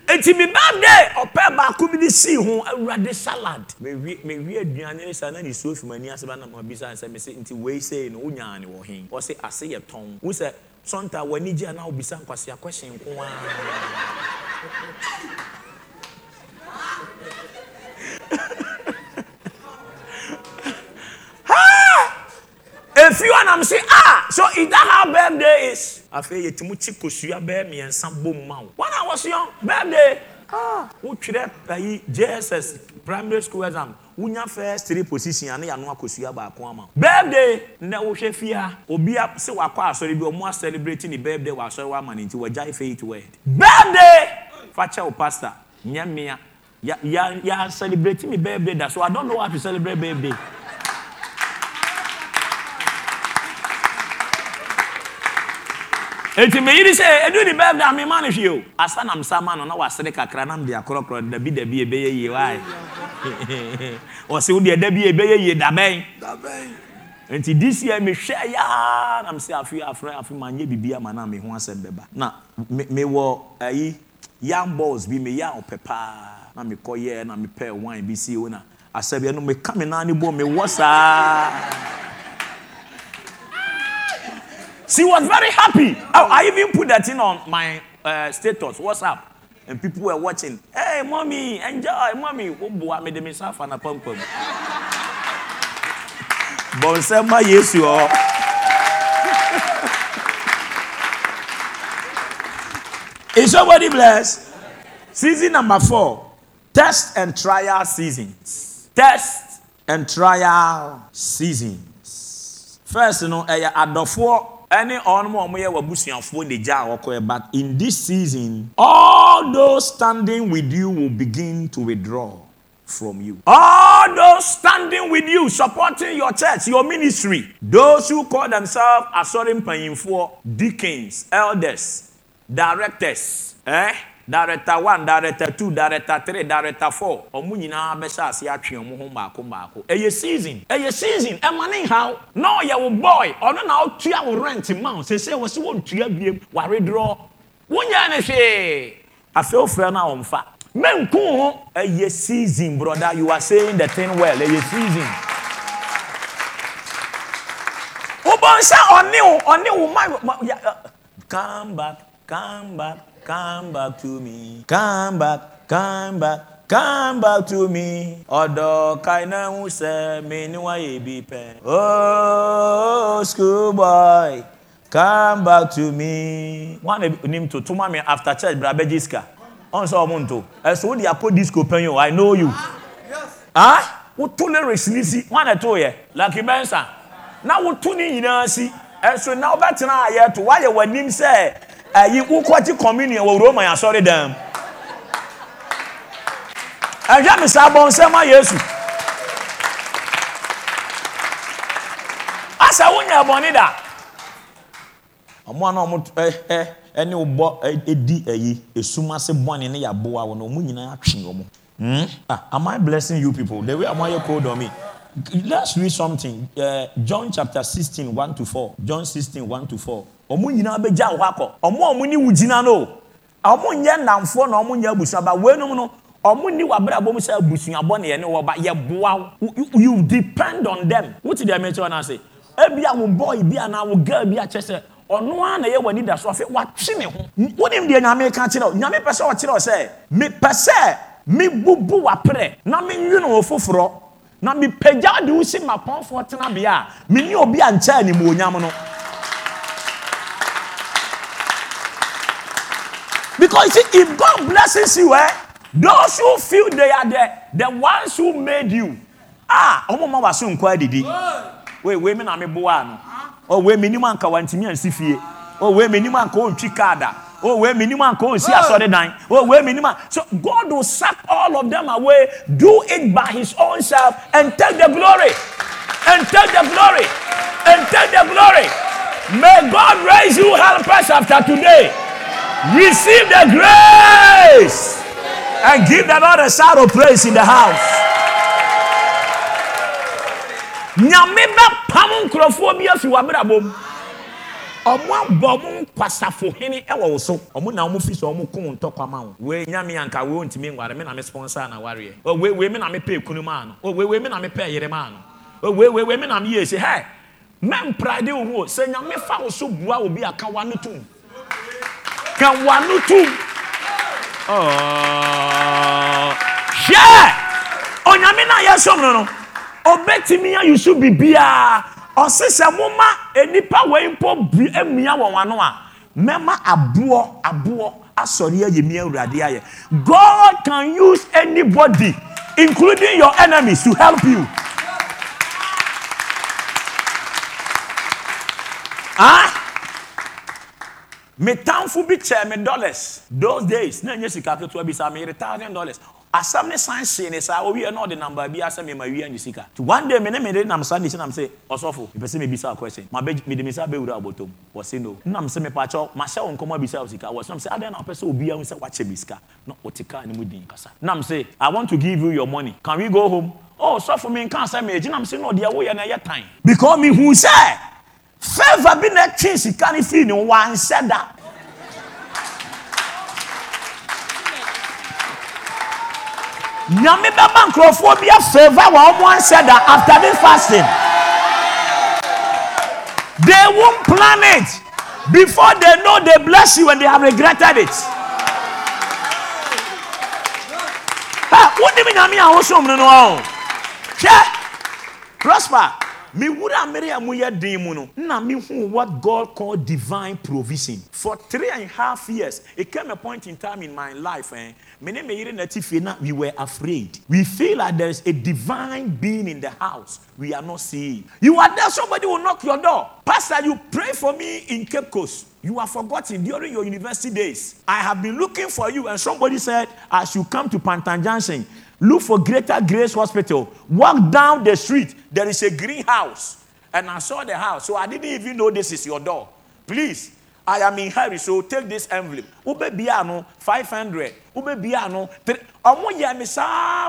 Eti mi birthday ɔpɛ baako bi de si ho awurade salad. Mewie mewie aduane ne sa na ne suo fi m'ani ase ba na ma bisa sɛ me se nti wei sei no wonyaa ne wɔ he. Ɔse ase yɛ tɔn. Wo sɛ sɔnta w'ani gye a na wobisa nkwasi akɔhyɛ nko ara. Nam se ah so is that how birthday is. afei yɛtumi kyi kosua bɛɛ mmiɛnsa bom ma wo. wɔn a wɔsi yɔn birthday ah wotwerɛ ayi jss primary school exam wonya first three position ane yanu akosua baako ama. birthday na wohwɛ fie ha obi a se wakɔ asɔre bi ɔmo a celebrate ne birthday wɔ asɔre wa ama ne nti wɔgya faith word. birthday fakyɛ o pastor nyɛ mmea ya ya ya celebrate me birthday da so i don't know how to celebrate birthday. Eti meyiri sɛ edu ni bɛɛ da mi ma ne hwie o. Asa nam sa ma no na wasere kakra nam de akorɔkorɔ dabi dabi ebɛyɛ yie waaye ɔsi wo deɛ dabi ebɛyɛ yie dabɛn nti this year mehwɛ yaa nam sɛ afi afra afi ma nye bibi ama na me ho asɛm bɛba. Na me me wɔ ayi young balls bi me yɛ ɔpɛ paa. Na me kɔ yɛ na me pɛ wine bi si o na. Asɛbi ɛno me ka me nan ne bɔ me wɔ saa. She was very happy. I, I even put that in on my uh, status, WhatsApp. And people were watching. Hey, mommy, enjoy, mommy. Oh, boy, I made me suffer na pum pum. Bon, say my yes, you are. Is somebody blessed? Season number four test and trial seasons. Test and trial seasons. First, you know, ɛyɛ adɔfoɔ ɛne ɔnom a wɔyɛ w'abusuafoɔ ne gya a wɔkɔɛ but in this season all those standing with you will begin to withdraw from you all those standing with you supporting your church your ministry those who call themselves asɔre mpanyinfoɔ deacons elders directors eh? Director one director two director three director four. Ɔmo nyinaa bɛhyɛ ase atwe ɔmo ho baako baako. Ɛyɛ season. Ɛyɛ season. Ɛma ne nhaw na ɔyɛ wo boy. Ɔno na ɔtua wo rent ma sese wɔ se wɔntua biem. Waredorɔ wonyɛ ne hwee. Afei ofrɛ no a ɔmfa. Mɛnku ho. Ɛyɛ season brother. You are saying the thing well. Ɛyɛ season. Wobɔ nhyɛ ɔne wo ɔne wo ma uh, come back come back. Come back to me. Come back come back come back to me. Ọ̀dọ̀ kaina ń sẹ́ mi níwáyé bí pẹ́. Oh school boy come back to me. wọn na nim to tuma mi after church bra bẹ jiska ọ̀n sọ ọmọ nto ẹ̀sùn ó di akó disco pẹ́yìn o i know you. ah woto lyrics ni si wọn na to yẹ lucky benson. Na woto ni nyinaa si ẹ̀sùn na ọbẹ̀tena ayẹ to wáyẹ wọ anim sẹ ayi wokɔgye communion wɔ roma asɔre dan ɛhwɛ me saa bɔnsɛm a yesu asɛ wonya bɔne da ɔmo a na ɔmo ɛne wo ɛdi ayi esum ase ne yɛ aboa na ɔmo nyinaa atwe wɔn. Hmm? Ah, am I blessing you people? The way am I cold on me? Let's read something. Uh, John chapter sixteen one to four. John sixteen one to four. Ɔmo nyinaa bɛ gya wo hɔ akɔ ɔmo a ɔmo gyina no. Ɔmo nyɛ nnamfoɔ na ɔmo nyɛ abusua ba wɛnum no ɔmo ni wabrabɔ mu sɛ abusuabɔ ne yɛ ne wɔ ba yɛ boa you, depend on them. Wote deɛ mɛkyerɛ no ase ebi a wo boy bi anaa wo girl bi akyɛ sɛ ɔno ara na yɛ wɔ anida so afei watwe ne ho. Wonim deɛ nyame ka kyerɛ wo nyame pɛ sɛ ɔkyerɛ wo sɛ mepɛ sɛ mebubu w'aprɛ na menwene wo foforɔ na mepagya de wo si mapɔnfoɔ tenabea a menni obi a nkyɛ animuonyam no Because see, if God blesses you, eh, those who feel they are the, the ones who made you. Ah, ọmọ ma waso nkọ adidi. Wei, wei mi na mi boa no. O wei mi nimu anka wantimi ansi fie. O wei mi nimu anka ontwi kada. Oh, o wei mi nimu anka ah. onsi oh, asɔre dan. O wei mi nimu. an- So God will suck all of them away, do it by His own self, and take the glory, and take the glory, and take the glory. May God raise you helpers after today. Receive the grace and give the Lord a shout of praise in the house. Nyame bɛpam nkurɔfoɔ bi afi w'abrabɔ mu. Ɔmo abɔ ɔmo nkwasafohene ɛwɔ wo so. Ɔmo na ɔmo fi so ɔmo ntɔkwa ma wo. Wei nyame anka wei ontumi nware me na me sponsor na wareɛ. Wei wei me na me pɛ ekunu maa no. Wei wei me na me pɛ yere maa no. Wei wei wei me na me yɛ esi. Hɛ mɛmprade wo ho. Sɛ nyame fa wo so bua obi a ka wa no tum. Ka wa no tum. hwɛ onyame no a yɛsom no no ɔbɛtumi ayusu biribiaa ɔse sɛ moma nnipa wei mpo bi amia wɔn ano a mɛma aboɔ aboɔ asɔre ayɛ mi awurade ayɛ. God can use anybody including your enemies to help you. Ah! Me tamfo bi kyɛ me dollars. Those days na nyɛ sika ketewa bi saa meyere thousand dollars asɛm ne san hyee ne saa owie na ɔde namba bi asɛ mema wia ne sika. Nti one day me ne mede nam saa ne si nam sɛ ɔsɔfo mepɛ sɛ mebisa question. Ma bɛ- mede me sa bɛwura abɔtɔm. Wɔse no. Nam sɛ mepakyɛw mahyɛ wo nkɔmmɔ abisa wo sika. Wɔse nam sɛ adɛn na wopɛ sɛ obia hu sɛ woakyɛ me sika? Na ɔte kaa ne mu din kasa nam sɛ i want to give you your money. Can we go home? Oh sɔfo menka sɛ meagye nam sɛ na ɔdeɛ woyɛ no ɛyɛ tan. Because mehu sɛ favor bi na ɛtwe sika no firi ne wansɛ da nyame bɛma nkurɔfoɔ bi afavor wɔ ɔmo ansɛ da after this fasting. They won't plan it. Before they know they bless you and they have regretted it. Ha, wonim nyame a wosom no no ɔ hwɛ prosper mewura mmere a moyɛ den mu no na what god called divine provision. For three and a half years it came a point in time in my life eh, me ne me yere nati na we were afraid. We feel like there is a divine being in the house. We are not seeing. You are there somebody will knock your door. Pastor you pray for me in cape coast. You are forgotten during your university days. I have been looking for you, and somebody said, as you come to Pantang Junction, look for Greater Grace Hospital. Walk down the street, there is a greenhouse. And I saw the house, so I didn't even know this is your door. Please, I am in hurry, so take this envelope. Ube biano 500. Ube biano.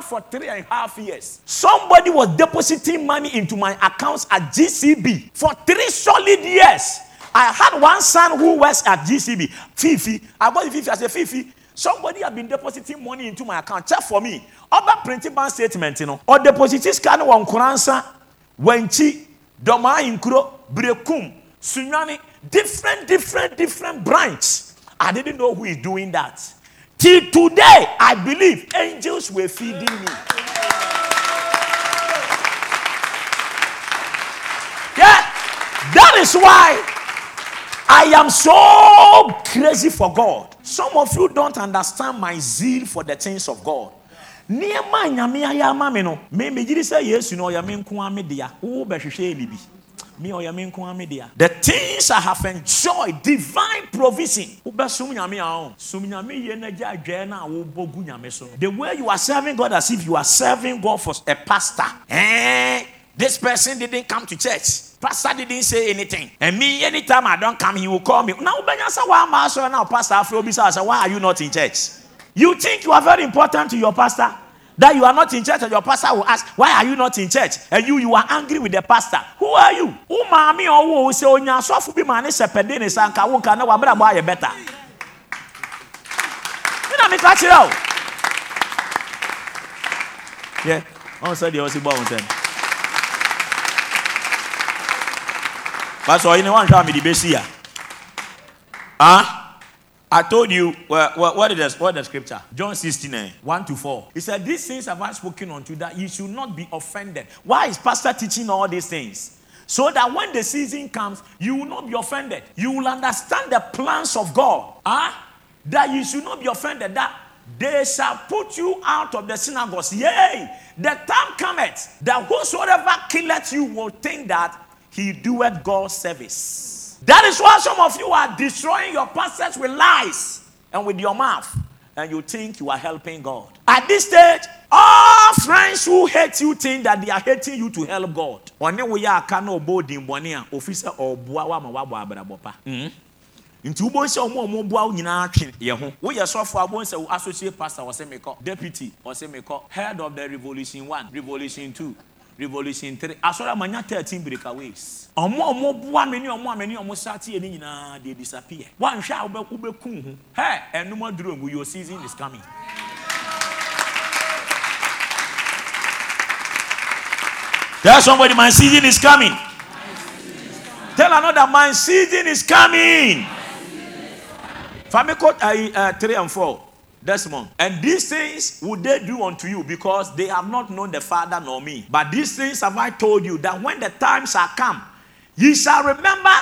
For three and a half years. Somebody was depositing money into my accounts at GCB for three solid years. I had one son who works at GCB, Fifi. I bought Fifi. I said, Fifi, somebody have been depositing money into my account. Check for me. Other printing bank statement, you know. Or deposit scan one kuransa, wenchi, Dormaa Ahenkro, Berekum, sunyani, different, different, different branch. I didn't know who is doing that. Till today, I believe angels were feeding me. Yeah, that is why I am so crazy for God. Some of you don't understand my zeal for the things of God. me no me megyere sɛ yesu the things i have enjoyed divine provision. The way you are serving god as if you are serving god for a pastor. Eh, This person didn't come to church. Pastor didn't say anything. And me, anytime I don't come, he will call me. Now, why am now, Pastor Afro why are you not in church? You think you are very important to your pastor? That you are not in church, and your pastor will ask, Why are you not in church? And you you are angry with the pastor. Who are you? Mommy or who say onya so fu bi ma ne sepede ne sanka wo nka na wa bra boy better. You know me catch it out. Yeah. On said the osi boy on Pastor, you know one time me the base here. Huh? I told you, well, well, what, is the, what is the scripture? John 16, eh, 1 to 4. He said, These things have I spoken unto you that you should not be offended. Why is Pastor teaching all these things? So that when the season comes, you will not be offended. You will understand the plans of God. Huh? That you should not be offended. That they shall put you out of the synagogues. Yea, the time cometh that whosoever killeth you will think that he doeth God's service. That is why some of you are destroying your pastors with lies and with your mouth. And you think you are helping God. At this stage, all friends who hate you think that they are hating you to help God. Ɔne wo hmm? nyinaa ho associate pastor deputy head of the revolution one revolution two revolution three asɔre amanya thirteen breakaways ɔmo ɔmo boa me ne ɔmo a me ne ɔmo sate yɛ ne nyinaa they disappear wanhwɛ a wobɛ wobɛku ho hɛ ɛnum aduro ngu your season is coming. Tell somebody my season is coming. Tell another my season is coming. Famiko uh, uh, 3 and 4 month. And these things would they do unto you because they have not known the Father nor me. But these things have I told you that when the time shall come, ye shall remember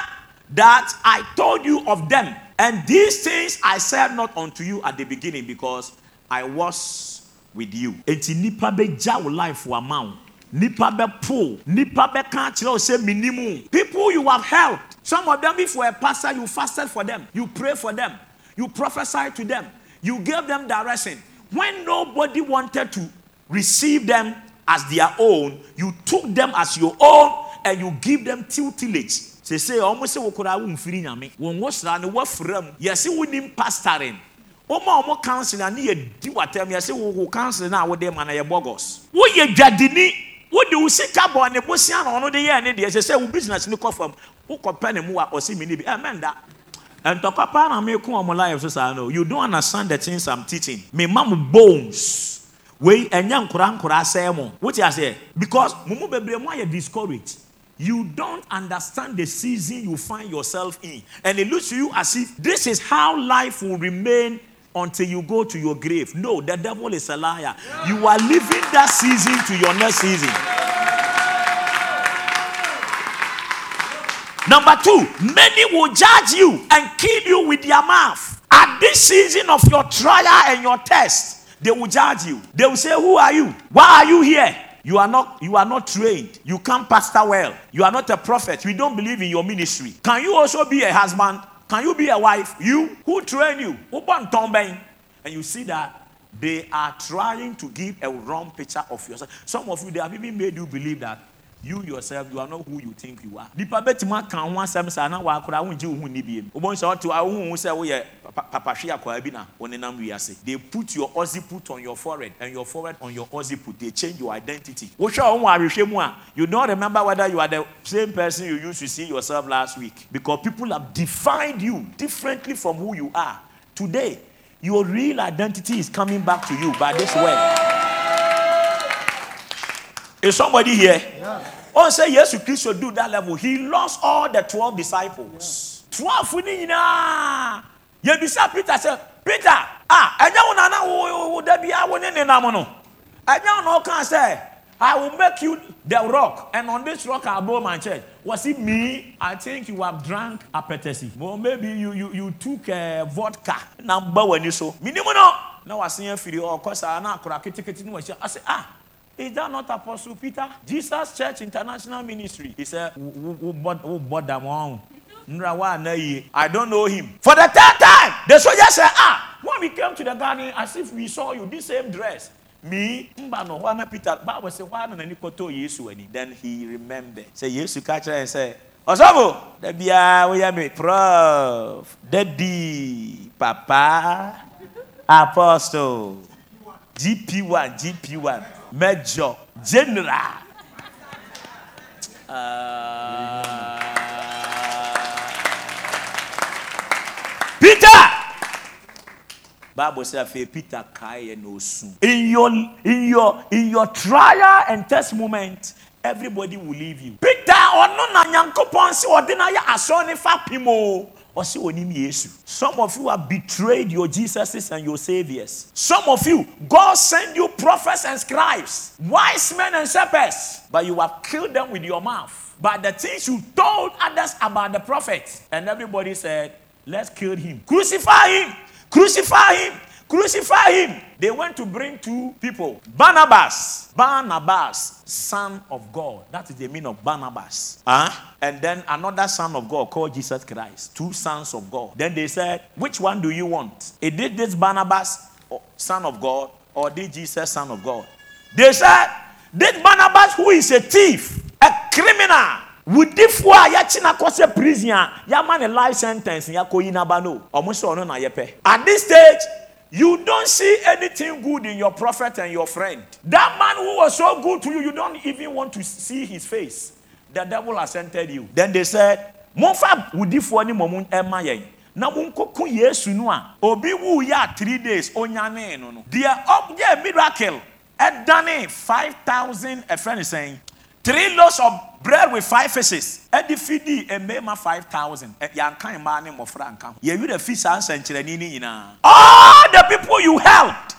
that I told you of them. And these things I said not unto you at the beginning because I was with you. Enti nipa beja wo life wa ma Nipa be Nipa be can't say minimum. People you have helped. Some of them, if you are a pastor, you fasted for them. You pray for them. You prophesy to them. You gave them direction. When nobody wanted to receive them as their own, you took them as your own and you give them tutelage. Say say almost say wokora wo mfiri nyame. Won wo sra ne wafram. Yesi wonim pastoring. Oma omo council na ne di watam yesi wo council na wo de ma na ye bogus. Wo ye dwadini wode wo sika bɔ ne bosia na ɔno de yɛ ne deɛ ɛsɛ sɛ wo business ne kɔ fam wokɔpɛ ne mu a ɔse mene bi ɛmɛnda and tɔkapa na me ko ɔmo life so saa no you don't understand the things i'm teaching. Me ma mo bones. Wei ɛnyɛ nkora nkora asɛe mo wote aseɛ because mumu mu bebree mo ayɛ discouraged you don't understand the season you find yourself in. And it looks to you as if this is how life will remain until you go to your grave. No the devil is a liar. You are living that season to your next season Number two, many will judge you and kill you with their mouth. At this season of your trial and your test, they will judge you. They will say, Who are you? Why are you here? You are not you are not trained. You can't pastor well. You are not a prophet. We don't believe in your ministry. Can you also be a husband? Can you be a wife? You who train you? And you see that they are trying to give a wrong picture of yourself. Some of you, they have even made you believe that you yourself you are not who you think you are. Nipa bɛtumi aka ho asɛm saa na wakora wongye wo ho ni biem. Wobɛhu sɛ wote wohu sɛ woyɛ papahwe akwaa bi na wonenam wiase. They put your occiput on your forehead and your forehead on your occiput they change your identity. Wohwɛ wo ho mu a you don't remember whether you are the same person you used to see yourself last week. Because people have defined you differently from who you are. Today your real identity is coming back to you by this way is somebody here? Yeah. Oh, say yes, Christ will do that level. He lost all the 12 disciples. 12 winning na. You bisa Peter said, Peter, ah, I don't know that be I won't in no. I don't know can say, I will make you the rock, and on this rock I'll build my church. Was it me? I think you have drank apetesi. Well, maybe you you, you took uh, vodka. Number when you saw. Minimum no. Now I see you you, of course, I know, I say, ah. Is that not Apostle Peter? Jesus Church International Ministry. He said, Who bought them on? I don't know him. For the third time, the soldier said, Ah, when we came to the garden, as if we saw you, this same dress. me mba no hɔ na peter bible sɛ hɔ ana n'ani kɔtɔɔ yesu then he remembered sɛ yesu ka kyerɛ yɛn sɛ ɔsɔfo da biara woyɛ me prof dadi papa apostle gp1 gp1 major general. Peter! Bible sɛ afei peter kaeɛ na osu in your in your in your trial and test moment everybody will leave you. Peter ɔno na nyankopɔn sɛ ɔde no ayɛ asɔ ne fa pim o some of you have betrayed your jesuses and your saviors. Some of you god send you prophets and scribes wise men and shepherds but you have killed them with your mouth. But the things you told others about the prophet and everybody said let's kill him. Crucify him! Crucify him crucify him. They went to bring two people. Barnabas. Barnabas son of god. That is the meaning of barnabas. Huh? and then another son of god called jesus christ. Two sons of god. Then they said which one do you want? It did this barnabas son of god or did jesus son of god? They said this barnabas who is a thief a criminal wudifoɔ a yɛakyi no akɔ sɛ prison a yɛama ne life sentence yɛakɔyi n'aba no ɔmo na yɛpɛ at this stage you don't see anything good in your prophet and your friend. That man who was so good to you you don't even want to see his face. The devil has entered you. Then they said momfa wudifoɔ ne mmɔmu ɛma yɛn na monkɔko yesu no a obi wuyɛ a three days onyanee no no. Deɛ ɔyɛ miracle. Ɛdane 5000 ɛfrɛ ne sɛn three loaves of bread with five fishes. Ɛde fidi mmarima five thousand. Eh, Yɛnka mmaa ne mmɔfra nka ho. Yɛwerɛ fi saa nsɛnkyerɛnne no nyinaa. All the people you helped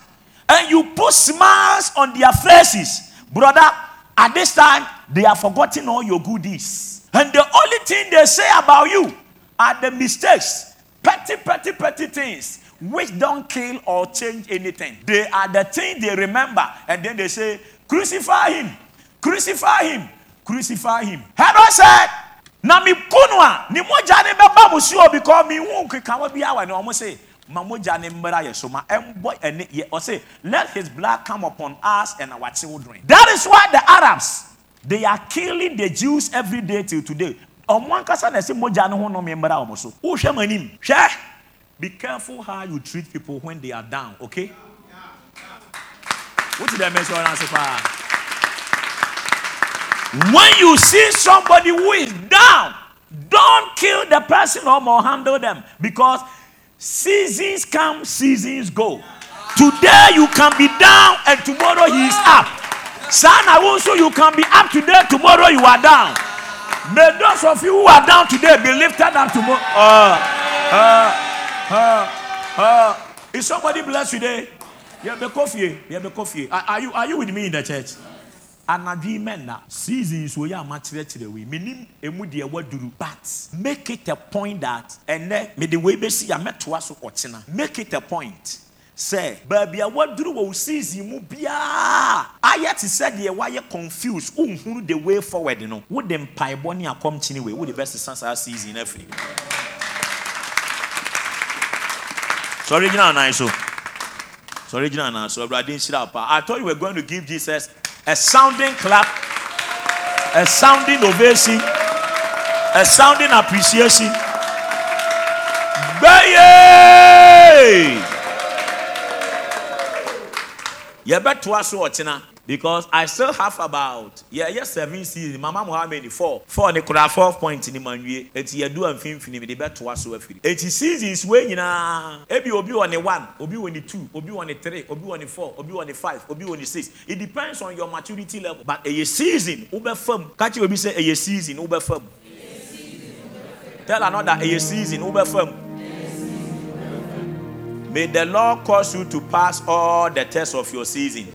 and you put smiles on their faces brother at this time they have forgotten all your good deeds. And the only thing they say about you are the mistakes petty petty petty things which don't kill or change anything. They are the things they remember and then they say crucify him crucify him. Crucify him. Herod said na me kunu a ne mogya ne bɛba mo so o because me hu nkekawa bi awa ne ɔmo se ma mogya ne mmra yɛ so ma ɛmbɔ ɛne yɛ ɔse let his blood come upon us and our children. That is why the arabs they are killing the jews every day till today. Ɔmo ankasa na ɛsɛ mogya ne ho nom mmra ɔmo so. Wohwɛ mo anim hwɛ be careful how you treat people when they are down okay? Wote dɛ mɛsɛ ɔno ase paa when you see somebody who is down, don't kill the person or handle them because seasons come, seasons go. Today you can be down and tomorrow he is up. Son, I also you can be up today, tomorrow you are down. May those of you who are down today be lifted up tomorrow. Uh, uh, uh, uh. Is somebody blessed today? Yeah, be coffee. Yeah, be coffee. Are, are you are you with me in the church? Anadwo mɛ na seasons wo yɛ a makyerɛkyerɛ wei menim ɛmu deɛ waduru but make it a point that ɛnɛ mede wei bɛsi a mɛtoa so ɔkyena make it a point. Sɛ baabi a waduru wɔ season mu biara ayɛ te sɛ deɛ wayɛ confused. Wonhunu the way forward no wode mpaebɔ ne akɔmkyene wei wode bɛsesa saa season eh, no afiri sɔre gyina anan so. Sɔre gyina anan so awurade nhyira paa i thought you were going to give jesus a sounding clap, a sounding ovation, a sounding appreciation. Baye! Better so ɔkyena because I still have about yeah yeah seven seasons. Mama Muhammad four four ne kura four point ni manwie. Eti yɛ du amfimfini mi de bɛtoa so afiri. Eti seasons wei nyinaa ebi obi wɔ ne one, obi wɔ ne two, obi wɔ ne three, obi wɔ ne four, obi wɔ ne five, obi wɔ ne six. It depends on your maturity level. But ɛyɛ season wobɛ fam. Kachi obi sɛ ɛyɛ season wobɛ fam. Tell another ɛyɛ season wobɛ fam. May the Lord cause you to pass all the tests of your season.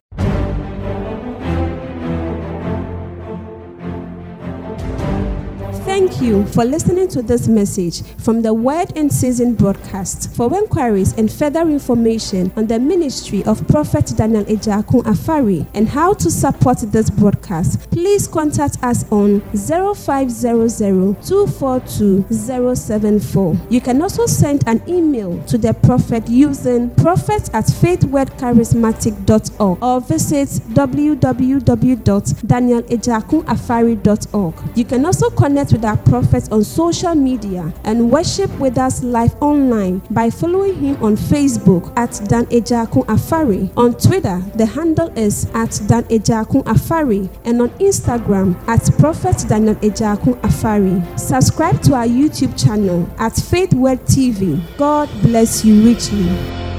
Thank you for listening to this message from the Word and Season broadcast. For inquiries and further information on the ministry of Prophet Daniel Ejakun Afari and how to support this broadcast, please contact us on 0500-242-074. You can also send an email to the prophet using prophet at faithwordcharismatic.org or visit www.danielejakunafari.org. You can also connect with our prophet on social media and worship with us live online by following him on Facebook at Dan Ejakun Afari. On Twitter, the handle is at Dan Ejakun Afari and on Instagram at Prophet Daniel Ejakun Afari. Subscribe to our YouTube channel at Faith Word TV. God bless you richly.